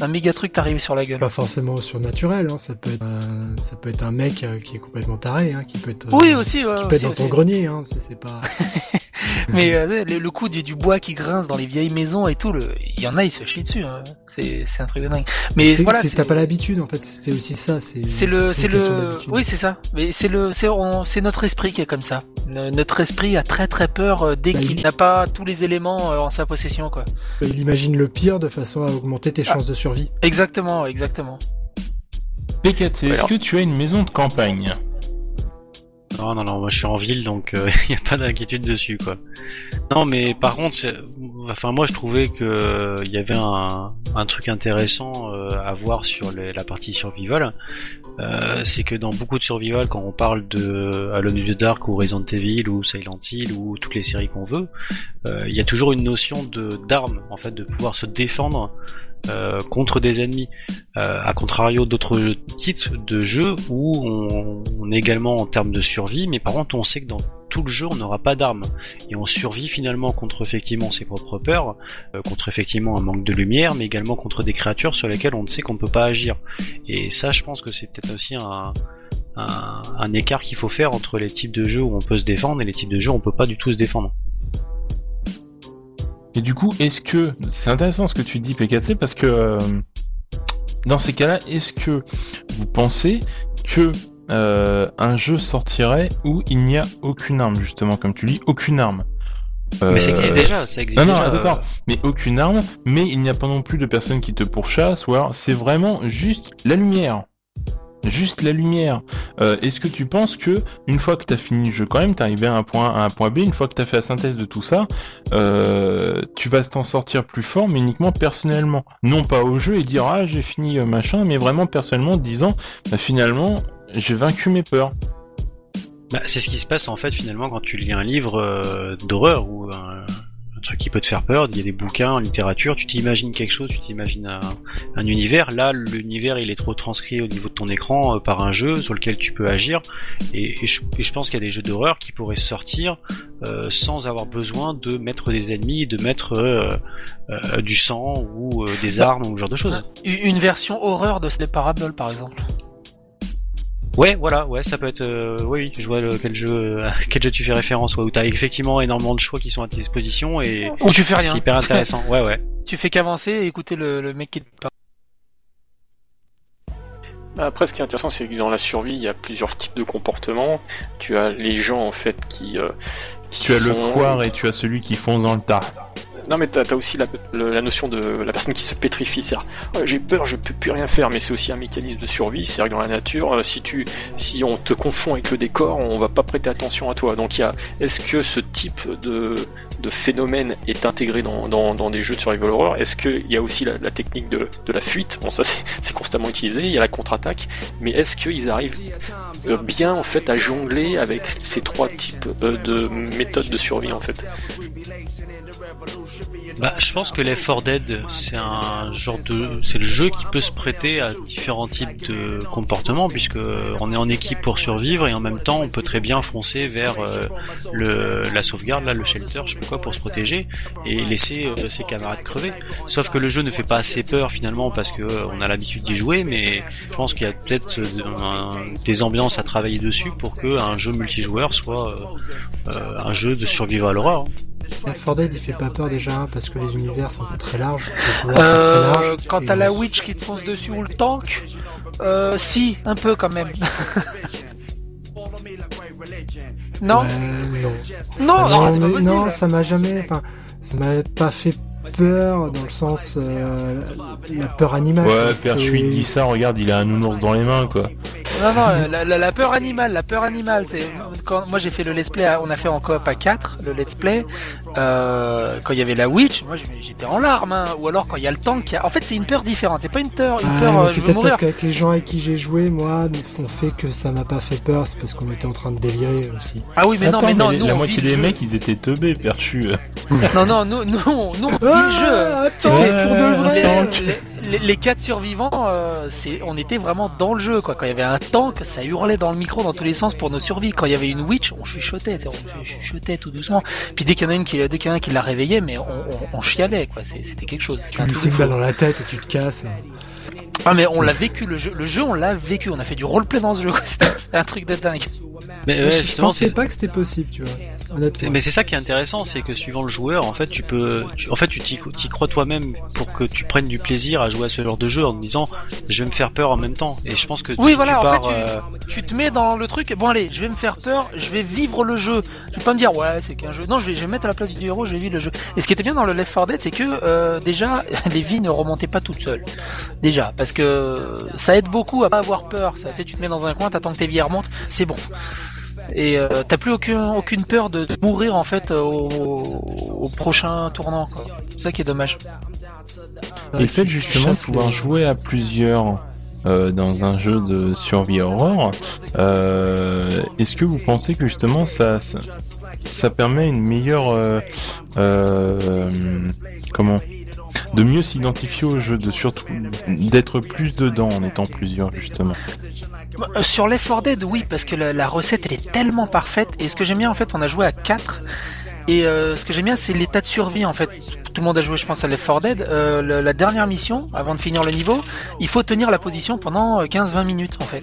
un méga truc t'arrive sur la gueule. Pas forcément surnaturel, hein. ça peut être, euh, ça peut être un mec euh, qui est complètement taré, hein, qui peut être, Oui aussi. Ouais, qui peut aussi, être dans ton grenier, hein. c'est pas. Mais le, le coup du, du bois qui grince dans les vieilles maisons et tout, le- il y en a, ils se chient dessus. C'est un truc de dingue. Mais c'est- voilà, t'as pas l'habitude en fait, c'est aussi ça. C'est le, c'est le, oui c'est ça. Mais c'est le, c'est on- c'est notre esprit qui est comme ça. Notre esprit a très très peur euh, dès Bah, qu'il il- n'a pas tous les éléments euh, en sa possession quoi. Il imagine le pire de façon à augmenter Ah. tes chances de survie. Exactement, exactement. PKT, est-ce que tu as une maison de campagne? Non, non, non, moi je suis en ville donc il n'y a pas d'inquiétude dessus quoi. Non, mais par contre, enfin moi je trouvais que il y avait un, truc intéressant euh, à voir sur la partie survival. Euh, c'est que dans beaucoup de survival, quand on parle de Alone in the Dark ou Resident Evil ou Silent Hill ou toutes les séries qu'on veut, euh, il y a toujours une notion de d'arme en fait, de pouvoir se défendre euh, contre des ennemis. Euh, à contrario d'autres types de jeux où on, est également en termes de survie, mais par contre on sait que dans tout le jeu on n'aura pas d'armes et on survit finalement contre effectivement ses propres peurs, euh, contre effectivement un manque de lumière, mais également contre des créatures sur lesquelles on ne sait qu'on ne peut pas agir. Et ça, je pense que c'est peut-être aussi un, un, écart qu'il faut faire entre les types de jeux où on peut se défendre et les types de jeux où on peut pas du tout se défendre. Et du coup, est-ce que c'est intéressant ce que tu dis PKT parce que euh, dans ces cas-là, est-ce que vous pensez que euh, un jeu sortirait où il n'y a aucune arme justement, comme tu dis, aucune arme? Mais ça Euh, existe déjà, ça existe Non, non, déjà. d'accord. mais aucune arme, mais il n'y a pas non plus de personnes qui te pourchassent, ou alors c'est vraiment juste la lumière. Juste la lumière. Euh, Est-ce que tu penses que une fois que t'as fini le jeu quand même, t'es arrivé à un point A un point B, une fois que t'as fait la synthèse de tout ça, euh, tu vas t'en sortir plus fort, mais uniquement personnellement. Non pas au jeu et dire ah j'ai fini euh, machin, mais vraiment personnellement disant bah, finalement j'ai vaincu mes peurs. Bah, c'est ce qui se passe en fait finalement quand tu lis un livre d'horreur ou un, un truc qui peut te faire peur. Il y a des bouquins en littérature, tu t'imagines quelque chose, tu t'imagines un, un univers. Là, l'univers il est trop transcrit au niveau de ton écran euh, par un jeu sur lequel tu peux agir. Et, je, pense qu'il y a des jeux d'horreur qui pourraient sortir euh, sans avoir besoin de mettre des ennemis, de mettre euh, du sang ou des armes ou ce genre de choses. Une une version horreur de Sleep Parable par exemple. Ouais, voilà, ouais, ça peut être. euh, oui, je vois le, quel jeu, à quel jeu tu fais référence, ouais, où t'as effectivement énormément de choix qui sont à ta disposition et Ou tu fais rien. c'est hyper intéressant. Ouais, ouais. tu fais qu'avancer et écouter le, le mec qui te parle. Après, ce qui est intéressant, c'est que dans la survie, il y a plusieurs types de comportements. Tu as les gens, en fait, qui. euh, qui Tu as le foire et tu as celui qui fonce dans le tas. Non, mais t'as as aussi la, notion de la personne qui se pétrifie. C'est-à-dire, Oh, j'ai peur, je peux plus rien faire, mais c'est aussi un mécanisme de survie. C'est-à-dire que dans la nature, euh, si tu, si on te confond avec le décor, on va pas prêter attention à toi. Donc, il y a, est-ce que ce type de, phénomène est intégré dans, des jeux de survival horror? Est-ce qu'il y a aussi la, technique de, de la fuite? Bon, ça, c'est c'est constamment utilisé. Il y a la contre-attaque. Mais est-ce qu'ils arrivent euh, bien, en fait, à jongler avec ces trois types euh, de méthodes de survie, en fait? Bah, je pense que Left 4 Dead, c'est un genre de, c'est le jeu qui peut se prêter à différents types de comportements puisque on est en équipe pour survivre et en même temps on peut très bien foncer vers euh, le, la sauvegarde, là, le shelter, je sais pas quoi, pour se protéger et laisser euh, ses camarades crever. Sauf que le jeu ne fait pas assez peur finalement parce que euh, on a l'habitude d'y jouer, mais je pense qu'il y a peut-être euh, des ambiances à travailler dessus pour que un jeu multijoueur soit euh, un jeu de survival horror. Left 4 Dead, il fait pas peur déjà parce que les univers sont très larges. très quant à la on- witch qui te fonce dessus ou le tank, euh, si, un peu quand même. non, non. non, Ah non, non, mais- possible. non, ça m'a jamais. Ça m'a pas fait peur dans le sens euh, la peur animale. Ouais, quoi, Père c'est- Chuit dit ça, regarde, il a un nounours dans les mains, quoi. Non, non, euh, la, la- la peur animale, la peur animale, c'est quand moi j'ai fait le let's play, à- on a fait en coop à 4, le let's play, euh, quand il y avait la witch, moi j'étais en larmes, hein, ou alors quand il y a le tank, en fait c'est une peur différente, c'est pas une peur, une Ah, peur, mais euh, c'est peut-être parce qu'avec les gens avec qui j'ai joué, moi, on fait que ça m'a pas fait peur, c'est parce qu'on était en train de délirer aussi. Ah oui, mais non, Attends, mais non, les- nous la moitié des jeu. mecs, ils étaient teubés, Perchu. Non, non, nous, nous, on- nous on vit le jeu. Attends, C'était- pour de vrai. les, les- les quatre survivants, euh, c'est, on était vraiment dans le jeu, quoi. Quand il y avait un tank, ça hurlait dans le micro dans tous les sens pour nos survies. Quand il y avait une witch, on chuchotait, on chuchotait tout doucement. Puis dès qu'il y en a une qui, dès qu'il y en a un qui la réveillait, mais on, on, on chialait, quoi. C'est- C'était quelque chose. C'était Tu un lui truc fous une balle dans la tête et tu te casses. Ah, mais on l'a vécu, le jeu, le jeu, on l'a vécu. On a fait du roleplay dans ce jeu. C'était un truc de dingue. Mais ouais, je justement, pensais c'est pas que c'était possible, tu vois. Mais c'est ça qui est intéressant, c'est que suivant le joueur, en fait, tu peux, tu- en fait, tu t'y crois toi-même pour que tu prennes du plaisir à jouer à ce genre de jeu en te disant, je vais me faire peur en même temps. Et je pense que Oui, si voilà, tu en pars, fait, euh, tu te mets dans le truc, bon allez, je vais me faire peur, je vais vivre le jeu. Tu peux pas me dire, ouais, c'est qu'un jeu. Non, je vais, je vais me mettre à la place du héros, je vais vivre le jeu. Et ce qui était bien dans le Left 4 Dead, c'est que euh, déjà, les vies ne remontaient pas toutes seules. Déjà, parce que ça aide beaucoup à pas avoir peur. Ça, tu te mets dans un coin, t'attends que tes vies remontent, c'est bon. Et euh, t'as plus aucun, aucune peur de, mourir en fait au, au prochain tournant. C'est ça qui est dommage. Et le fait justement de pouvoir jouer à plusieurs euh, dans un jeu de survie horror, euh, est-ce que vous pensez que justement ça, ça, permet une meilleure euh, euh, comment de mieux s'identifier au jeu, de surtout d'être plus dedans en étant plusieurs justement. Euh, Sur Left 4 Dead, oui, parce que la, recette elle est tellement parfaite. Et ce que j'aime bien, en fait, on a joué à 4. Et euh, ce que j'aime bien, c'est l'état de survie, en fait. Tout le monde a joué, je pense, à Left 4 Dead. Euh, la dernière mission, avant de finir le niveau, il faut tenir la position pendant euh, 15-20 minutes, en fait.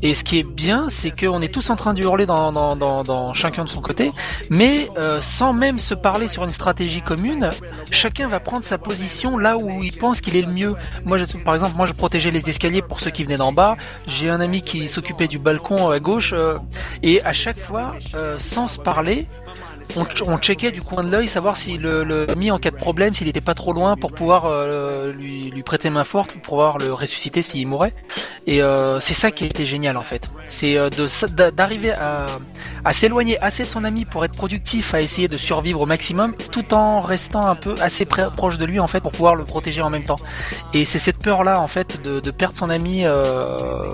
Et ce qui est bien, c'est qu'on est tous en train de hurler dans, dans, dans, dans chacun de son côté, mais euh, sans même se parler sur une stratégie commune, chacun va prendre sa position là où il pense qu'il est le mieux. Moi, par exemple, moi, je protégeais les escaliers pour ceux qui venaient d'en bas. J'ai un ami qui s'occupait du balcon à gauche, euh, et à chaque fois, euh, sans se parler, on, checkait du coin de l'œil savoir si le, le en cas de problème, s'il était pas trop loin pour pouvoir euh, lui, lui prêter main forte, pour pouvoir le ressusciter s'il mourait. Et euh, c'est ça qui était génial en fait. C'est euh, d'arriver à, à s'éloigner assez de son ami pour être productif, à essayer de survivre au maximum, tout en restant un peu assez proche de lui en fait pour pouvoir le protéger en même temps. Et c'est cette peur là en fait de, de perdre son ami euh,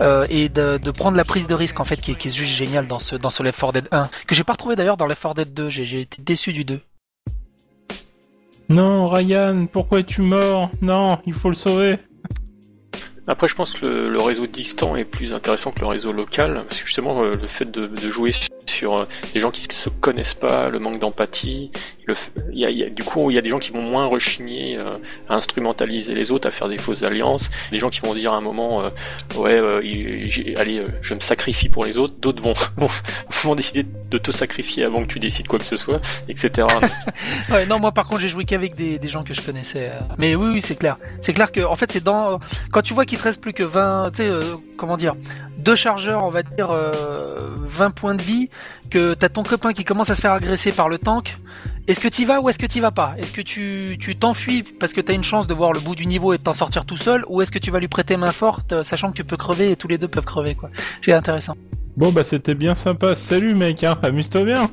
euh, et de, de prendre la prise de risque en fait qui est juste génial dans ce dans ce Left 4 Dead 1 que j'ai pas retrouvé d'ailleurs dans Left 4 Dead 2. J'ai été déçu du 2. Non, Ryan, pourquoi es-tu mort? Non, il faut le sauver. Après, je pense que le, le réseau distant est plus intéressant que le réseau local, parce que justement, euh, le fait de, de jouer sur euh, des gens qui se connaissent pas, le manque d'empathie, le, y a, du coup, il y a des gens qui vont moins rechigner euh, à instrumentaliser les autres, à faire des fausses alliances. Des gens qui vont dire à un moment, euh, ouais, euh, allez, je me sacrifie pour les autres. D'autres vont, vont, décider de te sacrifier avant que tu décides quoi que ce soit, etc. ouais, non, moi par contre, j'ai joué qu'avec des, des, gens que je connaissais. Mais oui, oui, c'est clair. C'est clair que, en fait, c'est dans quand tu vois qu'il te reste plus que 20, tu sais, comment dire, deux chargeurs, on va dire 20 points de vie, que t'as ton copain qui commence à se faire agresser par le tank. Est-ce que tu vas ou est-ce que tu vas pas? Est-ce que tu tu t'enfuis parce que t'as une chance de voir le bout du niveau et de t'en sortir tout seul ou est-ce que tu vas lui prêter main forte euh, sachant que tu peux crever et tous les deux peuvent crever quoi? C'est intéressant. Bon bah c'était bien sympa. Salut mec, hein, amuse-toi bien.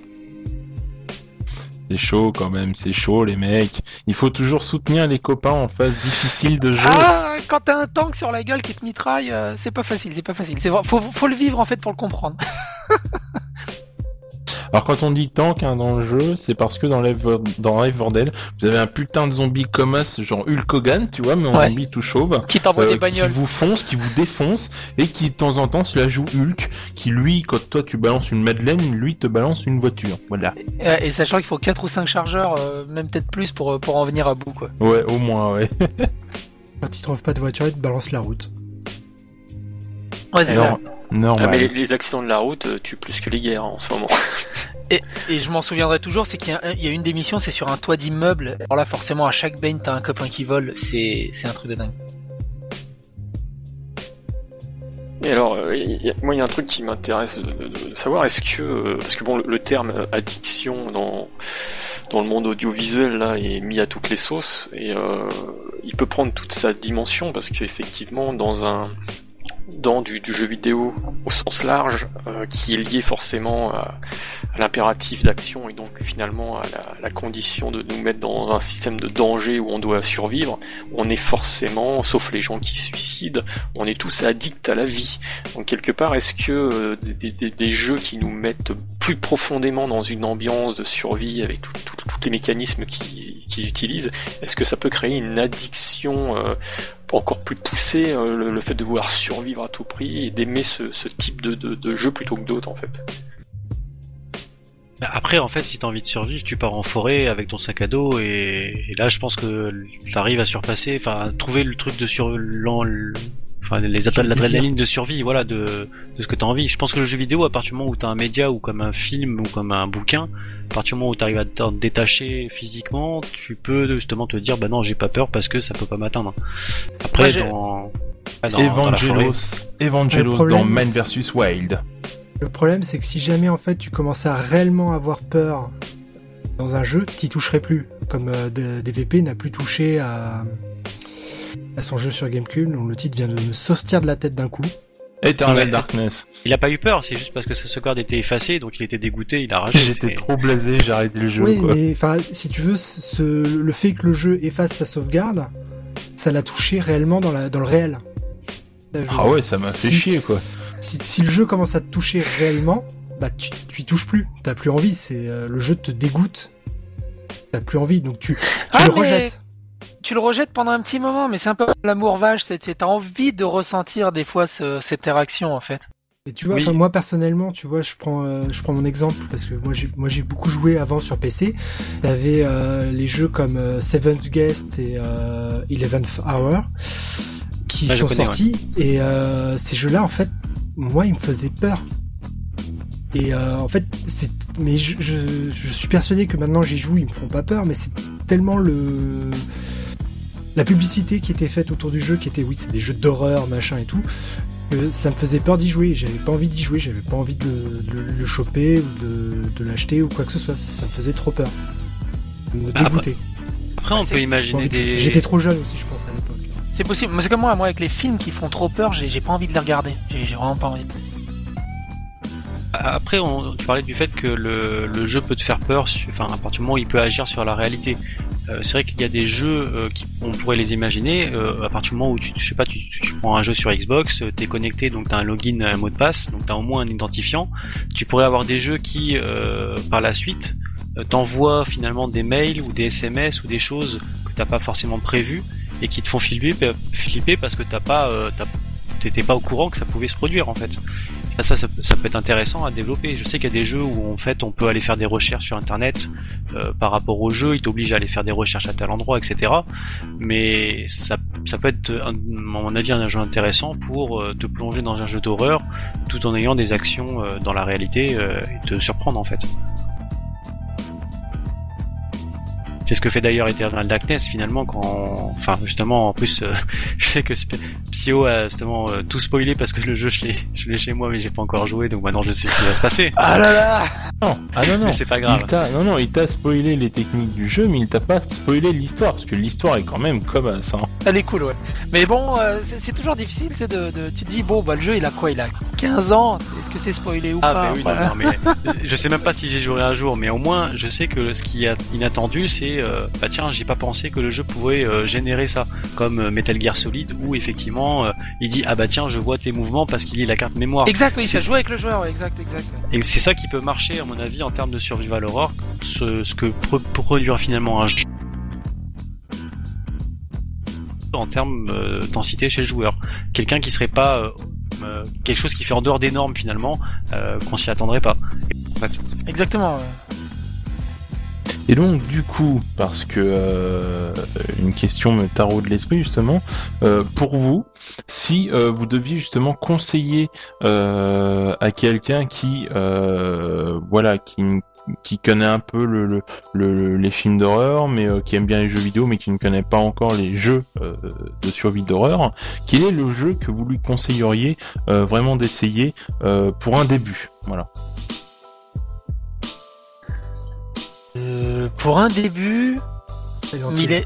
C'est chaud quand même, c'est chaud les mecs. Il faut toujours soutenir les copains en phase difficile de jeu. Ah, quand t'as un tank sur la gueule qui te mitraille, euh, c'est pas facile, c'est pas facile. C'est faut, faut le vivre en fait pour le comprendre. Alors quand on dit tank hein, dans le jeu, c'est parce que dans Live, dans vous avez un putain de zombie comme us, genre Hulk Hogan, tu vois, mais en zombie tout chauve. Qui t'envoie des euh, bagnoles. Qui vous fonce, qui vous défonce, et qui de temps en temps se la joue Hulk, qui lui, quand toi tu balances une Madeleine, lui te balance une voiture. Voilà. Et, sachant qu'il faut 4 ou 5 chargeurs, euh, même peut-être plus pour, pour en venir à bout, quoi. Ouais, au moins, ouais. quand tu trouves pas de voiture, il te balance la route. Ouais, c'est ah, mais les accidents de la route euh, tuent plus que les guerres en ce moment. Et, je m'en souviendrai toujours, c'est qu'il y, a une des missions, c'est sur un toit d'immeuble. Alors là, forcément, à chaque baigne, t'as un copain qui vole. C'est un truc de dingue. Et alors, euh, moi, il y a un truc qui m'intéresse de, savoir, est-ce que, euh, parce que bon, le, terme addiction dans dans le monde audiovisuel là est mis à toutes les sauces et il peut prendre toute sa dimension parce qu'effectivement, dans un dans du, jeu vidéo au sens large, euh, qui est lié forcément à, l'impératif d'action et donc finalement à la, condition de nous mettre dans un système de danger où on doit survivre, on est forcément, sauf les gens qui suicident, on est tous addicts à la vie. Donc quelque part, est-ce que euh, des, jeux qui nous mettent plus profondément dans une ambiance de survie avec tous les mécanismes qu'ils utilisent, est-ce que ça peut créer une addiction euh, encore plus poussé euh, le, fait de vouloir survivre à tout prix et d'aimer ce, type de, jeu plutôt que d'autres en fait. Bah, après, en fait, si t'as envie de survivre, tu pars en forêt avec ton sac à dos et, là, je pense que t'arrives à surpasser, enfin, trouver le truc de sur enfin les appels l'adrénaline de survie, voilà, de, de ce que t'as envie. Je pense que le jeu vidéo, à partir du moment où t'as un média ou comme un film ou comme un bouquin, à partir du moment où t'arrives à te détacher physiquement, tu peux justement te dire, bah non, j'ai pas peur parce que ça peut pas m'atteindre. Après, dans, Evangelos, Evangelos dans Man vs Wild. Le problème, c'est que si jamais en fait tu commences à réellement avoir peur dans un jeu, t'y toucherais plus. Comme euh, DVP n'a plus touché à à son jeu sur GameCube, dont le titre vient de me sortir de la tête d'un coup. Eternal Darkness. Il a pas eu peur, c'est juste parce que sa sauvegarde était effacée, donc il était dégoûté, il a ragé. J'étais trop blasé, j'ai arrêté le jeu. Oui, mais enfin, si tu veux, ce, le fait que le jeu efface sa sauvegarde, ça l'a touché réellement dans, la, dans le réel. ah ouais, ça m'a fait chier quoi. Si, le jeu commence à te toucher réellement, bah tu, tu y touches plus, t'as plus envie, c'est euh, le jeu te dégoûte, t'as plus envie, donc tu, tu ah, le rejettes tu le rejettes pendant un petit moment, mais c'est un peu l'amour vache. Tu as envie de ressentir des fois cette interaction en fait. Et tu vois, moi personnellement, tu vois, je prends, euh, je prends mon exemple parce que moi j'ai, moi j'ai beaucoup joué avant sur PC. Il y avait euh, les jeux comme euh, Seventh Guest et Eleventh Hour qui sont sortis et ces jeux-là, en fait, moi, ils me faisaient peur. Et en fait, c'est, mais je, je, je, suis persuadé que maintenant j'y joue, ils me font pas peur, mais c'est tellement le la publicité qui était faite autour du jeu, qui était oui, c'est des jeux d'horreur, machin et tout, que ça me faisait peur d'y jouer. J'avais pas envie d'y jouer, j'avais pas envie de, le choper ou de, l'acheter ou quoi que ce soit. Ça, me faisait trop peur. Me bah, dégoûter. Après, on peut imaginer des. J'étais trop jeune aussi, je pense, à l'époque. C'est possible. Mais c'est comme moi, moi, avec les films qui font trop peur, j'ai pas envie de les regarder. J'ai vraiment pas envie. Après, on, tu parlais du fait que le, le, jeu peut te faire peur, enfin à partir du moment où il peut agir sur la réalité. Euh, c'est vrai qu'il y a des jeux euh, qui on pourrait les imaginer euh, à partir du moment où tu je sais pas tu, tu prends un jeu sur Xbox, t'es connecté donc t'as un login, un mot de passe, donc t'as au moins un identifiant. Tu pourrais avoir des jeux qui par la suite t'envoient finalement des mails ou des SMS ou des choses que t'as pas forcément prévues et qui te font flipper, flipper parce que t'as pas t'étais pas au courant que ça pouvait se produire en fait. Ça, ça, peut être intéressant à développer. Je sais qu'il y a des jeux où en fait on peut aller faire des recherches sur internet euh, par rapport au jeu, il t'oblige à aller faire des recherches à tel endroit, etc. Mais ça, peut être, à mon avis, un jeu intéressant pour euh, te plonger dans un jeu d'horreur tout en ayant des actions euh, dans la réalité et te surprendre en fait. C'est ce que fait d'ailleurs Eternal Darkness finalement quand, enfin justement en plus, euh, je sais que Psyo a justement euh, tout spoilé parce que le jeu je l'ai, je l'ai chez moi mais j'ai pas encore joué donc maintenant je sais ce qui va se passer. Ah là là Non, ah non non. Mais c'est pas grave. Il t'a- non non, il t'a spoilé les techniques du jeu, mais il t'a pas spoilé l'histoire parce que l'histoire est quand même comme sang. Elle est cool, ouais. Mais bon, euh, c'est c'est toujours difficile, c'est de, de, tu te dis bon bah le jeu il a quoi? Il a 15 ans? Est-ce que c'est spoilé ou Ah pas? bah oui, non, Voilà. non, mais je sais même pas si j'ai joué un jour, mais au moins je sais que ce qui est inattendu, c'est euh, bah tiens, j'ai pas pensé que le jeu pouvait euh, générer ça, comme euh, Metal Gear Solid, où effectivement il dit ah bah tiens, je vois tes mouvements parce qu'il lit la carte mémoire. Exact, oui, ça joue avec le joueur, ouais, exact, exact. Et c'est ça qui peut marcher à mon avis en termes de survival horror, ce, ce que pro- produire finalement un jeu en termes densité chez le joueur. Quelqu'un qui serait pas quelque chose qui fait en dehors des normes finalement, qu'on s'y attendrait pas. En fait. Exactement. ouais. Et donc du coup, parce que euh, une question me taraude l'esprit justement, euh, pour vous, si euh, vous deviez justement conseiller à quelqu'un qui, voilà, qui qui connaît un peu le, le- le- les films d'horreur, mais qui aime bien les jeux vidéo, mais qui ne connaît pas encore les jeux de survie d'horreur, quel est le jeu que vous lui conseilleriez vraiment d'essayer pour un début? Voilà. Euh, pour un début, il Hill. est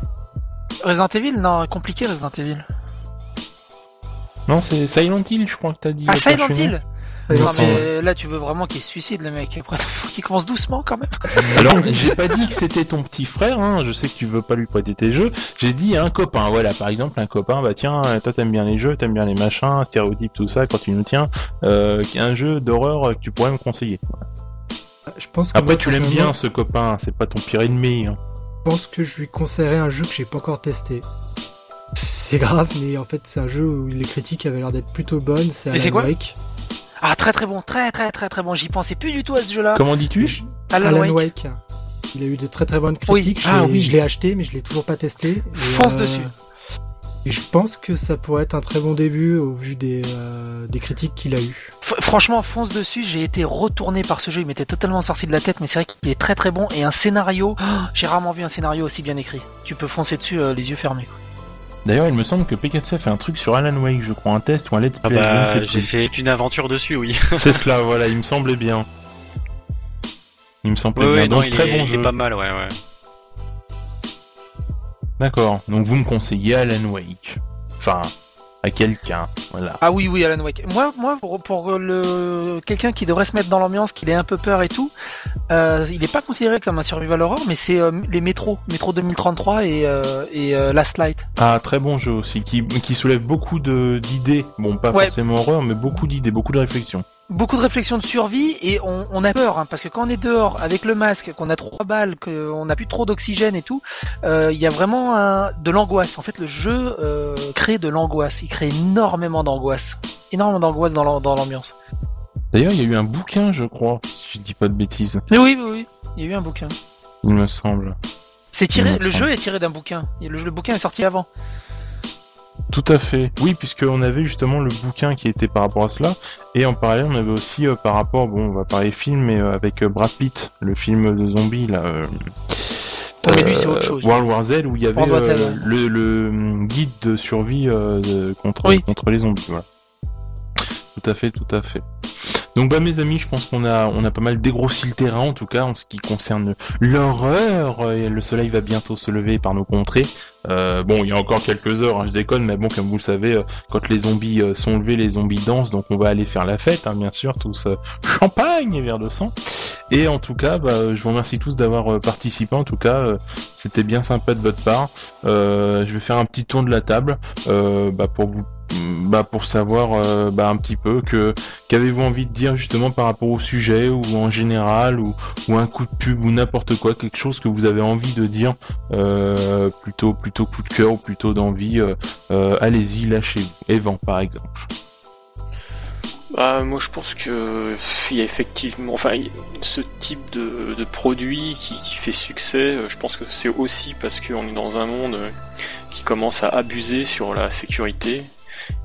Resident Evil, non, compliqué Resident Evil. Non, c'est Silent Hill, je crois que t'as dit. Ah, Silent. Hill Non, mais là, tu veux vraiment qu'il se suicide, le mec. Après, faut qu'il commence doucement quand même. Alors, j'ai pas dit que c'était ton petit frère, hein. je sais que tu veux pas lui prêter tes jeux, j'ai dit un copain, voilà, par exemple, un copain, bah tiens, toi t'aimes bien les jeux, t'aimes bien les machins, stéréotypes, tout ça, quand tu nous tiens, euh, un jeu d'horreur que tu pourrais me conseiller. Je pense que Après, moi, tu l'aimes bien, ce copain, c'est pas ton pire ennemi. hein. Je pense que je lui conseillerais un jeu que j'ai pas encore testé. C'est grave, mais en fait, c'est un jeu où les critiques avaient l'air d'être plutôt bonnes. C'est Alan quoi Wake. Ah, très très bon, très très très très bon. J'y pensais plus du tout à ce jeu-là. Comment dis-tu Alan, Alan Wake. Wake. Il a eu de très très bonnes critiques. Je Ah l'ai- oui. Je l'ai acheté, mais je l'ai toujours pas testé. Et, Fonce dessus. Et je pense que ça pourrait être un très bon début au vu des, euh, des critiques qu'il a eu. F- franchement, fonce dessus. J'ai été retourné par ce jeu. Il m'était totalement sorti de la tête, mais c'est vrai qu'il est très très bon. Et un scénario, oh, j'ai rarement vu un scénario aussi bien écrit. Tu peux foncer dessus euh, les yeux fermés. quoi. D'ailleurs, il me semble que PKC a fait un truc sur Alan Wake, je crois, un test ou un let's Ah play. ne bah, j'ai fait une aventure dessus, oui. C'est cela, voilà, il me semblait bien. Il me semblait Ouais, bien. ouais, non, Donc, il, très est, bon il jeu. est pas mal, ouais, ouais. D'accord. Donc, vous me conseillez Alan Wake. Enfin, à quelqu'un, voilà. Ah oui, oui, Alan Wake. Moi, moi, pour, pour le quelqu'un qui devrait se mettre dans l'ambiance, qu'il ait un peu peur et tout, euh, il n'est pas considéré comme un survival horror, mais c'est euh, les métros, métro 2033 et, euh, et Last Light. Ah, très bon jeu aussi, qui, qui soulève beaucoup de d'idées. Bon, pas Ouais. forcément horreur, mais beaucoup d'idées, beaucoup de réflexions. Beaucoup de réflexions de survie et on, on a peur hein, parce que quand on est dehors avec le masque, qu'on a trois balles, qu'on n'a plus trop d'oxygène et tout, euh, il y a vraiment un, de l'angoisse. En fait, le jeu euh, crée de l'angoisse. Il crée énormément d'angoisse, énormément d'angoisse dans l'am- dans l'ambiance. D'ailleurs, il y a eu un bouquin, je crois, si je dis pas de bêtises, Mais oui, oui, oui, il y a eu un bouquin. il me semble. C'est tiré, me le semble. jeu est tiré d'un bouquin. Le bouquin est sorti avant. Tout à fait. Oui, puisqu'on avait justement le bouquin qui était par rapport à cela, et en parallèle, on avait aussi euh, par rapport, bon, on va parler film, mais euh, avec euh, Brad Pitt, le film de zombies là. Ouais, lui, autre chose. World War Z, où il y avait Z, ouais. le, le, hum, guide de survie de- contre Oui. contre les zombies. Voilà. Tout à fait, tout à fait. Donc bah mes amis, je pense qu'on a on a pas mal dégrossi le terrain en tout cas en ce qui concerne l'horreur. Le soleil va bientôt se lever par nos contrées. Euh, bon, il y a encore quelques heures, hein, je déconne, mais bon, comme vous le savez, euh, quand les zombies euh, sont levés, les zombies dansent, donc on va aller faire la fête, hein, bien sûr, tous euh, champagne et verre de sang. Et en tout cas, bah, je vous remercie tous d'avoir participé. En tout cas, c'était bien sympa de votre part. Je vais faire un petit tour de la table bah, pour vous bah, pour savoir euh, bah, un petit peu que qu'avez-vous envie de dire justement par rapport au sujet ou en général ou, un coup de pub ou n'importe quoi quelque chose que vous avez envie de dire euh, plutôt plutôt coup de cœur ou plutôt d'envie euh, allez-y lâchez-vous Evan par exemple Bah, moi je pense que il y a effectivement, enfin, ce type de, produit qui, qui fait succès, je pense que c'est aussi parce qu'on est dans un monde qui commence à abuser sur la sécurité.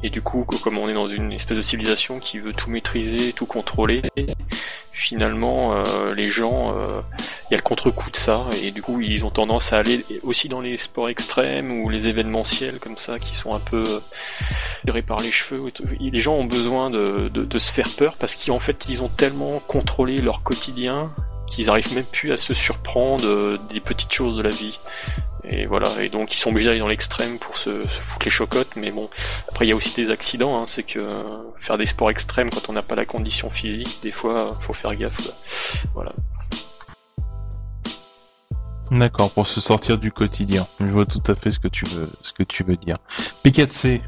Et du coup, comme on est dans une espèce de civilisation qui veut tout maîtriser, tout contrôler, finalement, euh, les gens, euh, il y a le contre-coup de ça, et du coup, ils ont tendance à aller aussi dans les sports extrêmes ou les événementiels comme ça, qui sont un peu euh, tirés par les cheveux. Les gens ont besoin de, se faire peur parce qu'en fait, ils ont tellement contrôlé leur quotidien qu'ils arrivent même plus à se surprendre euh, des petites choses de la vie. Et voilà, et donc ils sont obligés d'aller dans l'extrême pour se, foutre les chocottes, mais bon, après il y a aussi des accidents, hein, c'est que euh, faire des sports extrêmes quand on n'a pas la condition physique, des fois faut faire gaffe. quoi. Voilà. D'accord, pour se sortir du quotidien. Je vois tout à fait ce que tu veux, ce que tu veux dire. P4C.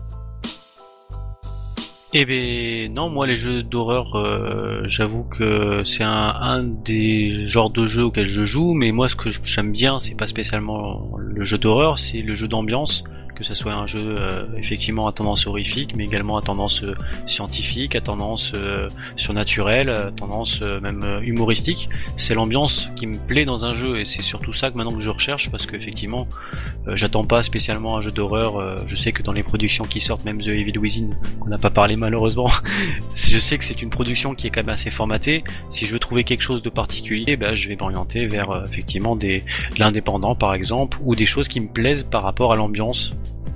Eh ben non, moi les jeux d'horreur, euh, j'avoue que c'est un, un des genres de jeux auxquels je joue, mais moi ce que j'aime bien, c'est pas spécialement le jeu d'horreur, c'est le jeu d'ambiance, que ce soit un jeu euh, effectivement à tendance horrifique, mais également à tendance euh, scientifique, à tendance euh, surnaturelle, à tendance euh, même euh, humoristique. C'est l'ambiance qui me plaît dans un jeu, et c'est surtout ça que maintenant que je recherche, parce qu'effectivement, j'attends pas spécialement un jeu d'horreur. je sais que dans les productions qui sortent, même The Evil Within, qu'on n'a pas parlé malheureusement, je sais que c'est une production qui est quand même assez formatée. Si je veux trouver quelque chose de particulier, bah, je vais m'orienter vers effectivement des de l'indépendant par exemple, ou des choses qui me plaisent par rapport à l'ambiance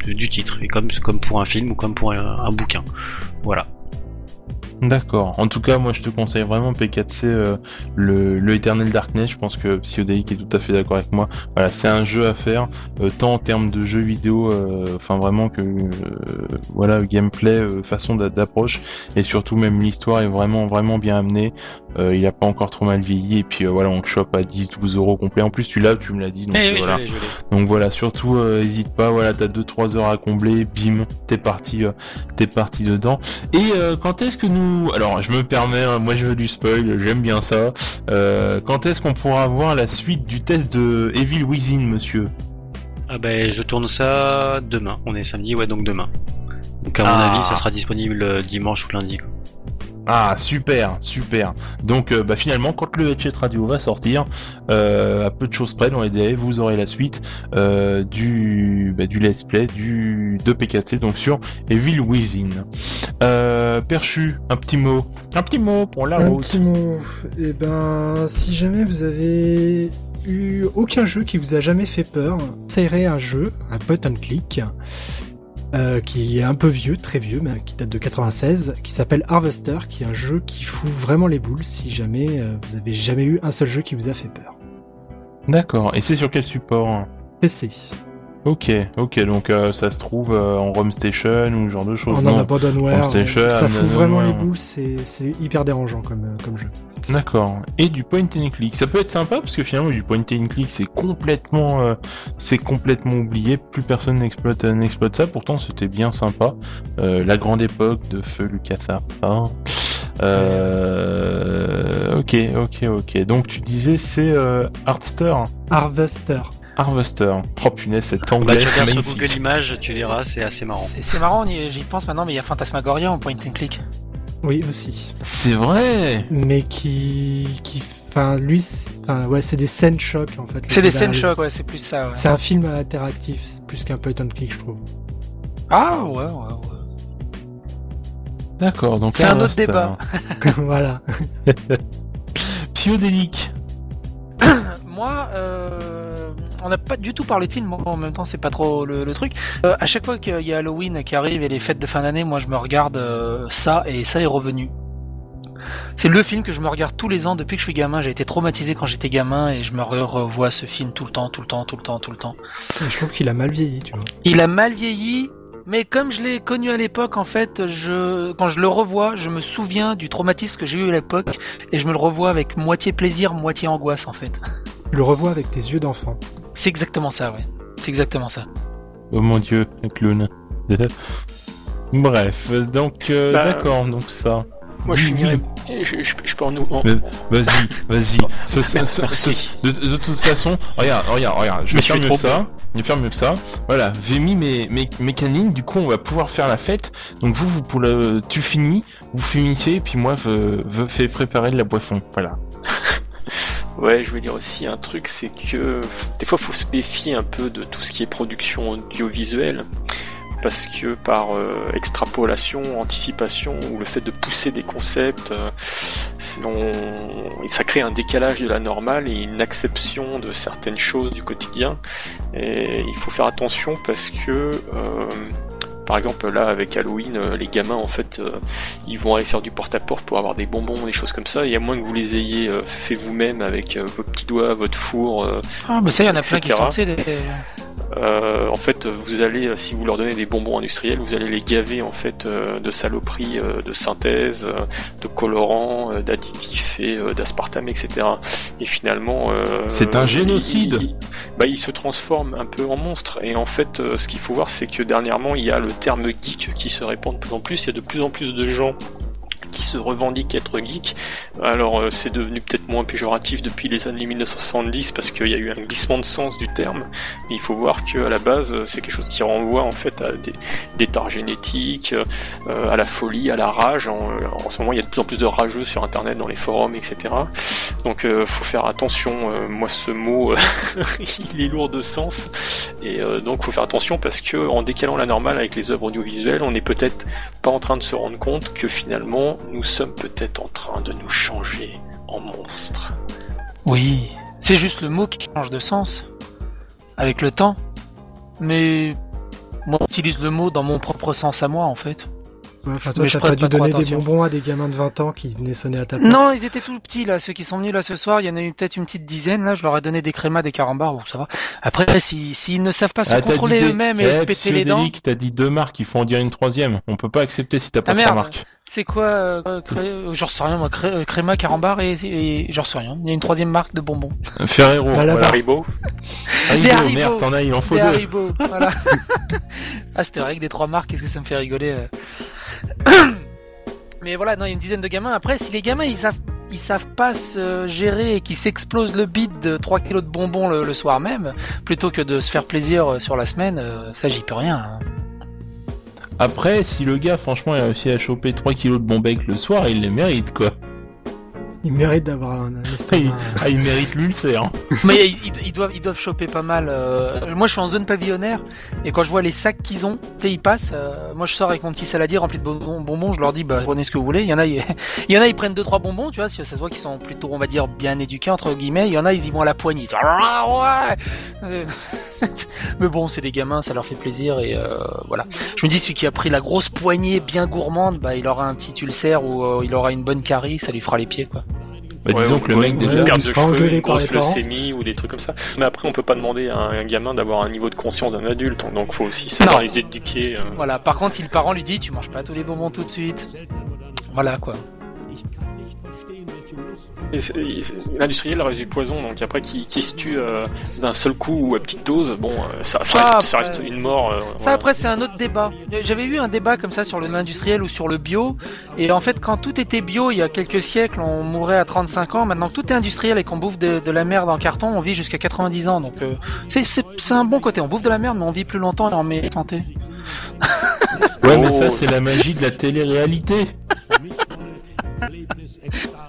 du titre, et comme pour un film ou comme pour un, bouquin. Voilà. D'accord. En tout cas, moi, je te conseille vraiment P4C, euh, le, le Eternal Darkness. Je pense que Psyodélique est tout à fait d'accord avec moi. Voilà, c'est un jeu à faire, euh, tant en termes de jeu vidéo, euh, enfin vraiment que, voilà, gameplay, façon d'a- d'approche, et surtout même l'histoire est vraiment, vraiment bien amenée. Euh, il a pas encore trop mal vieilli, et puis euh, voilà, on le chope à 10-12 euros complet. En plus, tu l'as, tu me l'as dit. Donc, Eh euh, oui, voilà. je l'ai, je l'ai. Donc voilà, surtout euh, hésite pas, voilà, t'as 2-3 heures à combler, bim, t'es parti, euh, t'es parti dedans. Et euh, quand est-ce que nous, alors je me permets, hein, moi je veux du spoil, j'aime bien ça. Euh, quand est-ce qu'on pourra avoir la suite du test de Evil Within, monsieur? Ah ben je tourne ça demain. On est samedi, ouais donc demain. Donc à mon Ah. avis, ça sera disponible dimanche ou lundi. quoi. Ah super, super. Donc euh, bah, finalement, quand le Headset Radio va sortir, euh, à peu de choses près dans les délais, vous aurez la suite euh, du bah, du let's play du de PKC, donc sur Evil Within. Perchu, un petit mot, un petit mot pour la Un route. petit mot. Eh ben, si jamais vous avez eu aucun jeu qui vous a jamais fait peur, essayerez un jeu, un point and click, euh, qui est un peu vieux, très vieux, mais qui date de 96, qui s'appelle Harvester, qui est un jeu qui fout vraiment les boules si jamais euh, vous avez jamais eu un seul jeu qui vous a fait peur. D'accord. Et c'est sur quel support PC. Ok, ok. Donc euh, ça se trouve en ROM Station ou ce genre de choses. En non? abandonware, ça fout vraiment les boules, c'est hyper dérangeant comme, comme jeu. D'accord. Et du point and click, ça peut être sympa parce que finalement du point and click c'est complètement, euh, c'est complètement oublié. Plus personne n'exploite, euh, n'exploite ça. Pourtant c'était bien sympa. Euh, la grande époque de feu LucasArts. hein. Euh, ok, ok, ok. Donc tu disais c'est euh, Artster, Harvester. Harvester. Oh punaise, cet Bah, anglais tu regardes sur. Google Images, tu verras, c'est assez marrant. C'est c'est marrant, j'y pense maintenant, mais il y a Phantasmagoria en point and click. Oui, aussi. C'est vrai. mais qui qui enfin lui c'est- enfin ouais c'est des scènes choc en fait C'est des scènes choc, ouais, c'est plus ça, ouais. c'est un film interactif c'est plus qu'un point and click je trouve Ah, ouais, ouais, ouais. D'accord. Donc C'est un autre débat. voilà Psyodélique. Moi, euh, on n'a pas du tout parlé de film, bon, en même temps c'est pas trop le, le truc. Euh, à chaque fois qu'il y a Halloween qui arrive et les fêtes de fin d'année, moi je me regarde euh, ça et ça est revenu. C'est le film que je me regarde tous les ans depuis que je suis gamin. J'ai été traumatisé quand j'étais gamin et je me re- revois ce film tout le temps, tout le temps, tout le temps, tout le temps. Et je trouve qu'il a mal vieilli tu vois Il a mal vieilli, mais comme je l'ai connu à l'époque, en fait, je, quand je le revois, je me souviens du traumatisme que j'ai eu à l'époque et je me le revois avec moitié plaisir, moitié angoisse, en fait. tu le revois avec tes yeux d'enfant C'est exactement ça, ouais. C'est exactement ça. Oh mon dieu, le clown. Bref, donc euh, Bah, d'accord, donc ça. Moi, je finirai. et Je, je- je peux en nous. en- Vas-y, vas-y. Ce- ce- ce- Merci. ce- de, de toute façon, regarde, regarde, regarde. Je vais faire suis mieux que ça. Je vais faire mieux que ça. Voilà, j'ai mis mes, mes, mes canines. Du coup, on va pouvoir faire la fête. Donc vous, vous pour le, tu finis, vous finissez, et puis moi, je, je fais préparer de la boisson. Voilà. Ouais, je veux dire aussi un truc, c'est que des fois, faut se méfier un peu de tout ce qui est production audiovisuelle. Parce que par euh, extrapolation, anticipation, ou le fait de pousser des concepts, euh, ça crée un décalage de la normale et une acception de certaines choses du quotidien. Et il faut faire attention parce que, euh, par exemple, là, avec Halloween, les gamins, en fait, ils vont aller faire du porte-à-porte pour avoir des bonbons, des choses comme ça, et à moins que vous les ayez fait vous-même avec vos petits doigts, votre four, Ah, mais ça, il y en a plein qui sont, euh, en fait, vous allez, euh, si vous leur donnez des bonbons industriels, vous allez les gaver en fait euh, de saloperies euh, de synthèse, euh, de colorants, euh, d'additifs et euh, d'aspartame, etc. Et finalement, euh, C'est un génocide. Il, il- bah, il se transforme un peu en monstre. Et en fait, euh, ce qu'il faut voir, c'est que dernièrement, il y a le terme geek qui se répand de plus en plus. Il y a de plus en plus de gens qui se revendiquent être geek. Alors euh, c'est devenu peut-être moins péjoratif depuis les années 1970 parce qu'il y a eu un glissement de sens du terme. Mais il faut voir que à la base euh, c'est quelque chose qui renvoie en fait à des, des tares génétiques, euh, à la folie, à la rage. En, ce moment il y a de plus en plus de rageux sur internet, dans les forums, etc. Donc euh, faut faire attention. Moi ce mot il est lourd de sens et donc faut faire attention parce que en décalant la normale avec les œuvres audiovisuelles, on est peut-être pas en train de se rendre compte que finalement nous sommes peut-être en train de nous changer en monstres. Oui, c'est juste le mot qui change de sens avec le temps. Mais moi, j'utilise le mot dans mon propre sens à moi, en fait. Ouais, Enfin, toi, Mais je t'as pas dû pas donner des bonbons à des gamins de 20 ans qui venaient sonner à ta porte. Non, ils étaient tout petits là, ceux qui sont venus là ce soir. Il y en a eu peut-être une petite dizaine là. Je leur ai donné des crémas, des carambars, bon ça va. Après, si s'ils ne savent pas se Ah, contrôler eux-mêmes et Eh, se péter les dents, T'as dit deux marques, il faut en dire une troisième. On peut pas accepter si t'as pas Ah, trois merde. marques. C'est quoi euh, cré... euh, J'en sais rien, moi. Cré... euh, Créma, carambar et, et... j'en sais rien. Il y a une troisième marque de bonbons. Ferrero, Bah, voilà. Haribo Des Haribo, Haribo. merde, t'en as, il en faut Des deux. Haribo, voilà. ah, c'était vrai que des trois marques, qu'est-ce que ça me fait rigoler. Mais voilà, non, il y a une dizaine de gamins. Après, si les gamins ils savent, ils savent pas se gérer et qu'ils s'explosent le bide de 3 kilos de bonbons le, le soir même, plutôt que de se faire plaisir sur la semaine, ça j'y peux rien. hein. Après, si le gars, franchement, a réussi à choper 3 kilos de bombec le soir, il les mérite, quoi. Ils méritent d'avoir un, un Il, estomac. ah, il mérite l'ulcère. hein. Mais ils, doivent, ils doivent choper pas mal. euh, Moi, je suis en zone pavillonnaire et quand je vois les sacs qu'ils ont, tu sais, ils passent. euh, Moi, je sors avec mon petit saladier rempli de bonbons. bonbons, je leur dis, bah, prenez ce que vous voulez. Il y en a, ils... il y en a, ils prennent deux trois bonbons, tu vois. Ça se voit qu'ils sont plutôt, on va dire, bien éduqués entre guillemets. Il y en a, ils y vont à la poignée. Ils disent, Ah, ouais Euh, Mais bon, c'est des gamins, ça leur fait plaisir et euh, voilà. Je me dis, celui qui a pris la grosse poignée bien gourmande, bah, il aura un petit ulcère ou euh, il aura une bonne carie, ça lui fera les pieds, quoi. Bah, Ouais, disons que le mec, déjà, il de cheveux, engueulé une grosse leucémie ou des trucs comme ça. Mais après, on peut pas demander à un gamin d'avoir un niveau de conscience d'un adulte, donc faut aussi savoir les éduquer. euh. Voilà. Par contre, si le parent lui dit, tu manges pas tous les bonbons tout de suite. Voilà, quoi. L'industriel reste du poison, donc après qui, qui se tue euh, d'un seul coup ou à petite dose, bon, euh, ça, ça, Ça, reste, ça après- reste une mort. euh, Ça voilà. après c'est un autre débat. J'avais eu un débat comme ça sur l'industriel ou sur le bio. Et en fait quand tout était bio il y a quelques siècles on mourait à 35 ans. Maintenant que tout est industriel et qu'on bouffe de, de la merde en carton on vit jusqu'à 90 ans. Donc euh, c'est- un bon côté. On bouffe de la merde mais on vit plus longtemps et en meilleure santé. Ouais, mais Oh. ça, c'est la magie de la télé-réalité.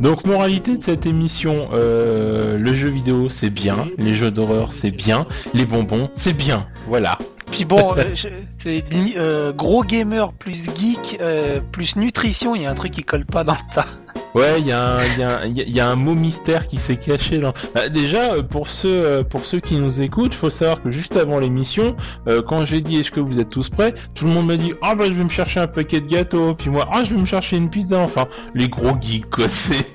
Donc, moralité de cette émission, euh, le jeu vidéo, c'est bien. Les jeux d'horreur, c'est bien. Les bonbons, c'est bien. Voilà. Puis bon euh, c'est euh, gros gamer plus geek euh, plus nutrition. Il y a un truc qui colle pas dans le tas. Ouais, il y, a un- y, y a- mot mystère qui s'est caché dans. Bah, déjà, euh, pour ceux, euh, pour ceux qui nous écoutent, faut savoir que juste avant l'émission, euh, quand j'ai dit est-ce que vous êtes tous prêts, tout le monde m'a dit ah bah je vais me chercher un paquet de gâteaux, puis moi ah je vais me chercher une pizza. Enfin, les gros geeks quoi, c'est.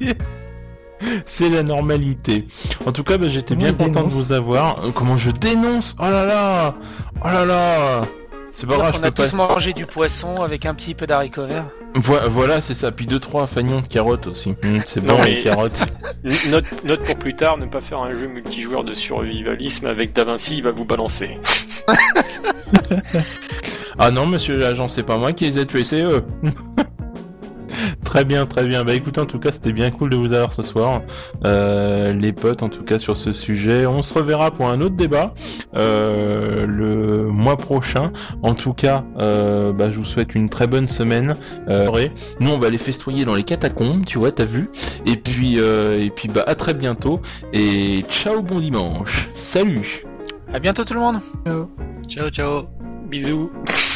C'est la normalité. En tout cas, bah, j'étais bien content de vous avoir. Euh, comment je dénonce? Oh là là Oh là là C'est pas grave, je on a peux pas. tous mangé du poisson avec un petit peu d'haricots verts. Voi- Voilà, c'est ça. Puis deux trois fagnons de carottes aussi. Hum, c'est bon les carottes. Note, note pour plus tard, ne pas faire un jeu multijoueur de survivalisme avec Da Vinci, il va vous balancer. Ah non, monsieur l'agent, c'est pas moi qui les ai tués, c'est eux. Très bien, très bien. Bah écoute, en tout cas, c'était bien cool de vous avoir ce soir, euh, les potes, en tout cas sur ce sujet. On se reverra pour un autre débat euh, le mois prochain. En tout cas, euh, bah, je vous souhaite une très bonne semaine. Euh, nous, on va les festoyer dans les catacombes, tu vois, t'as vu. Et puis, euh, et puis, bah à très bientôt et ciao, bon dimanche. Salut. À bientôt tout le monde. Ciao, ciao. Bisous.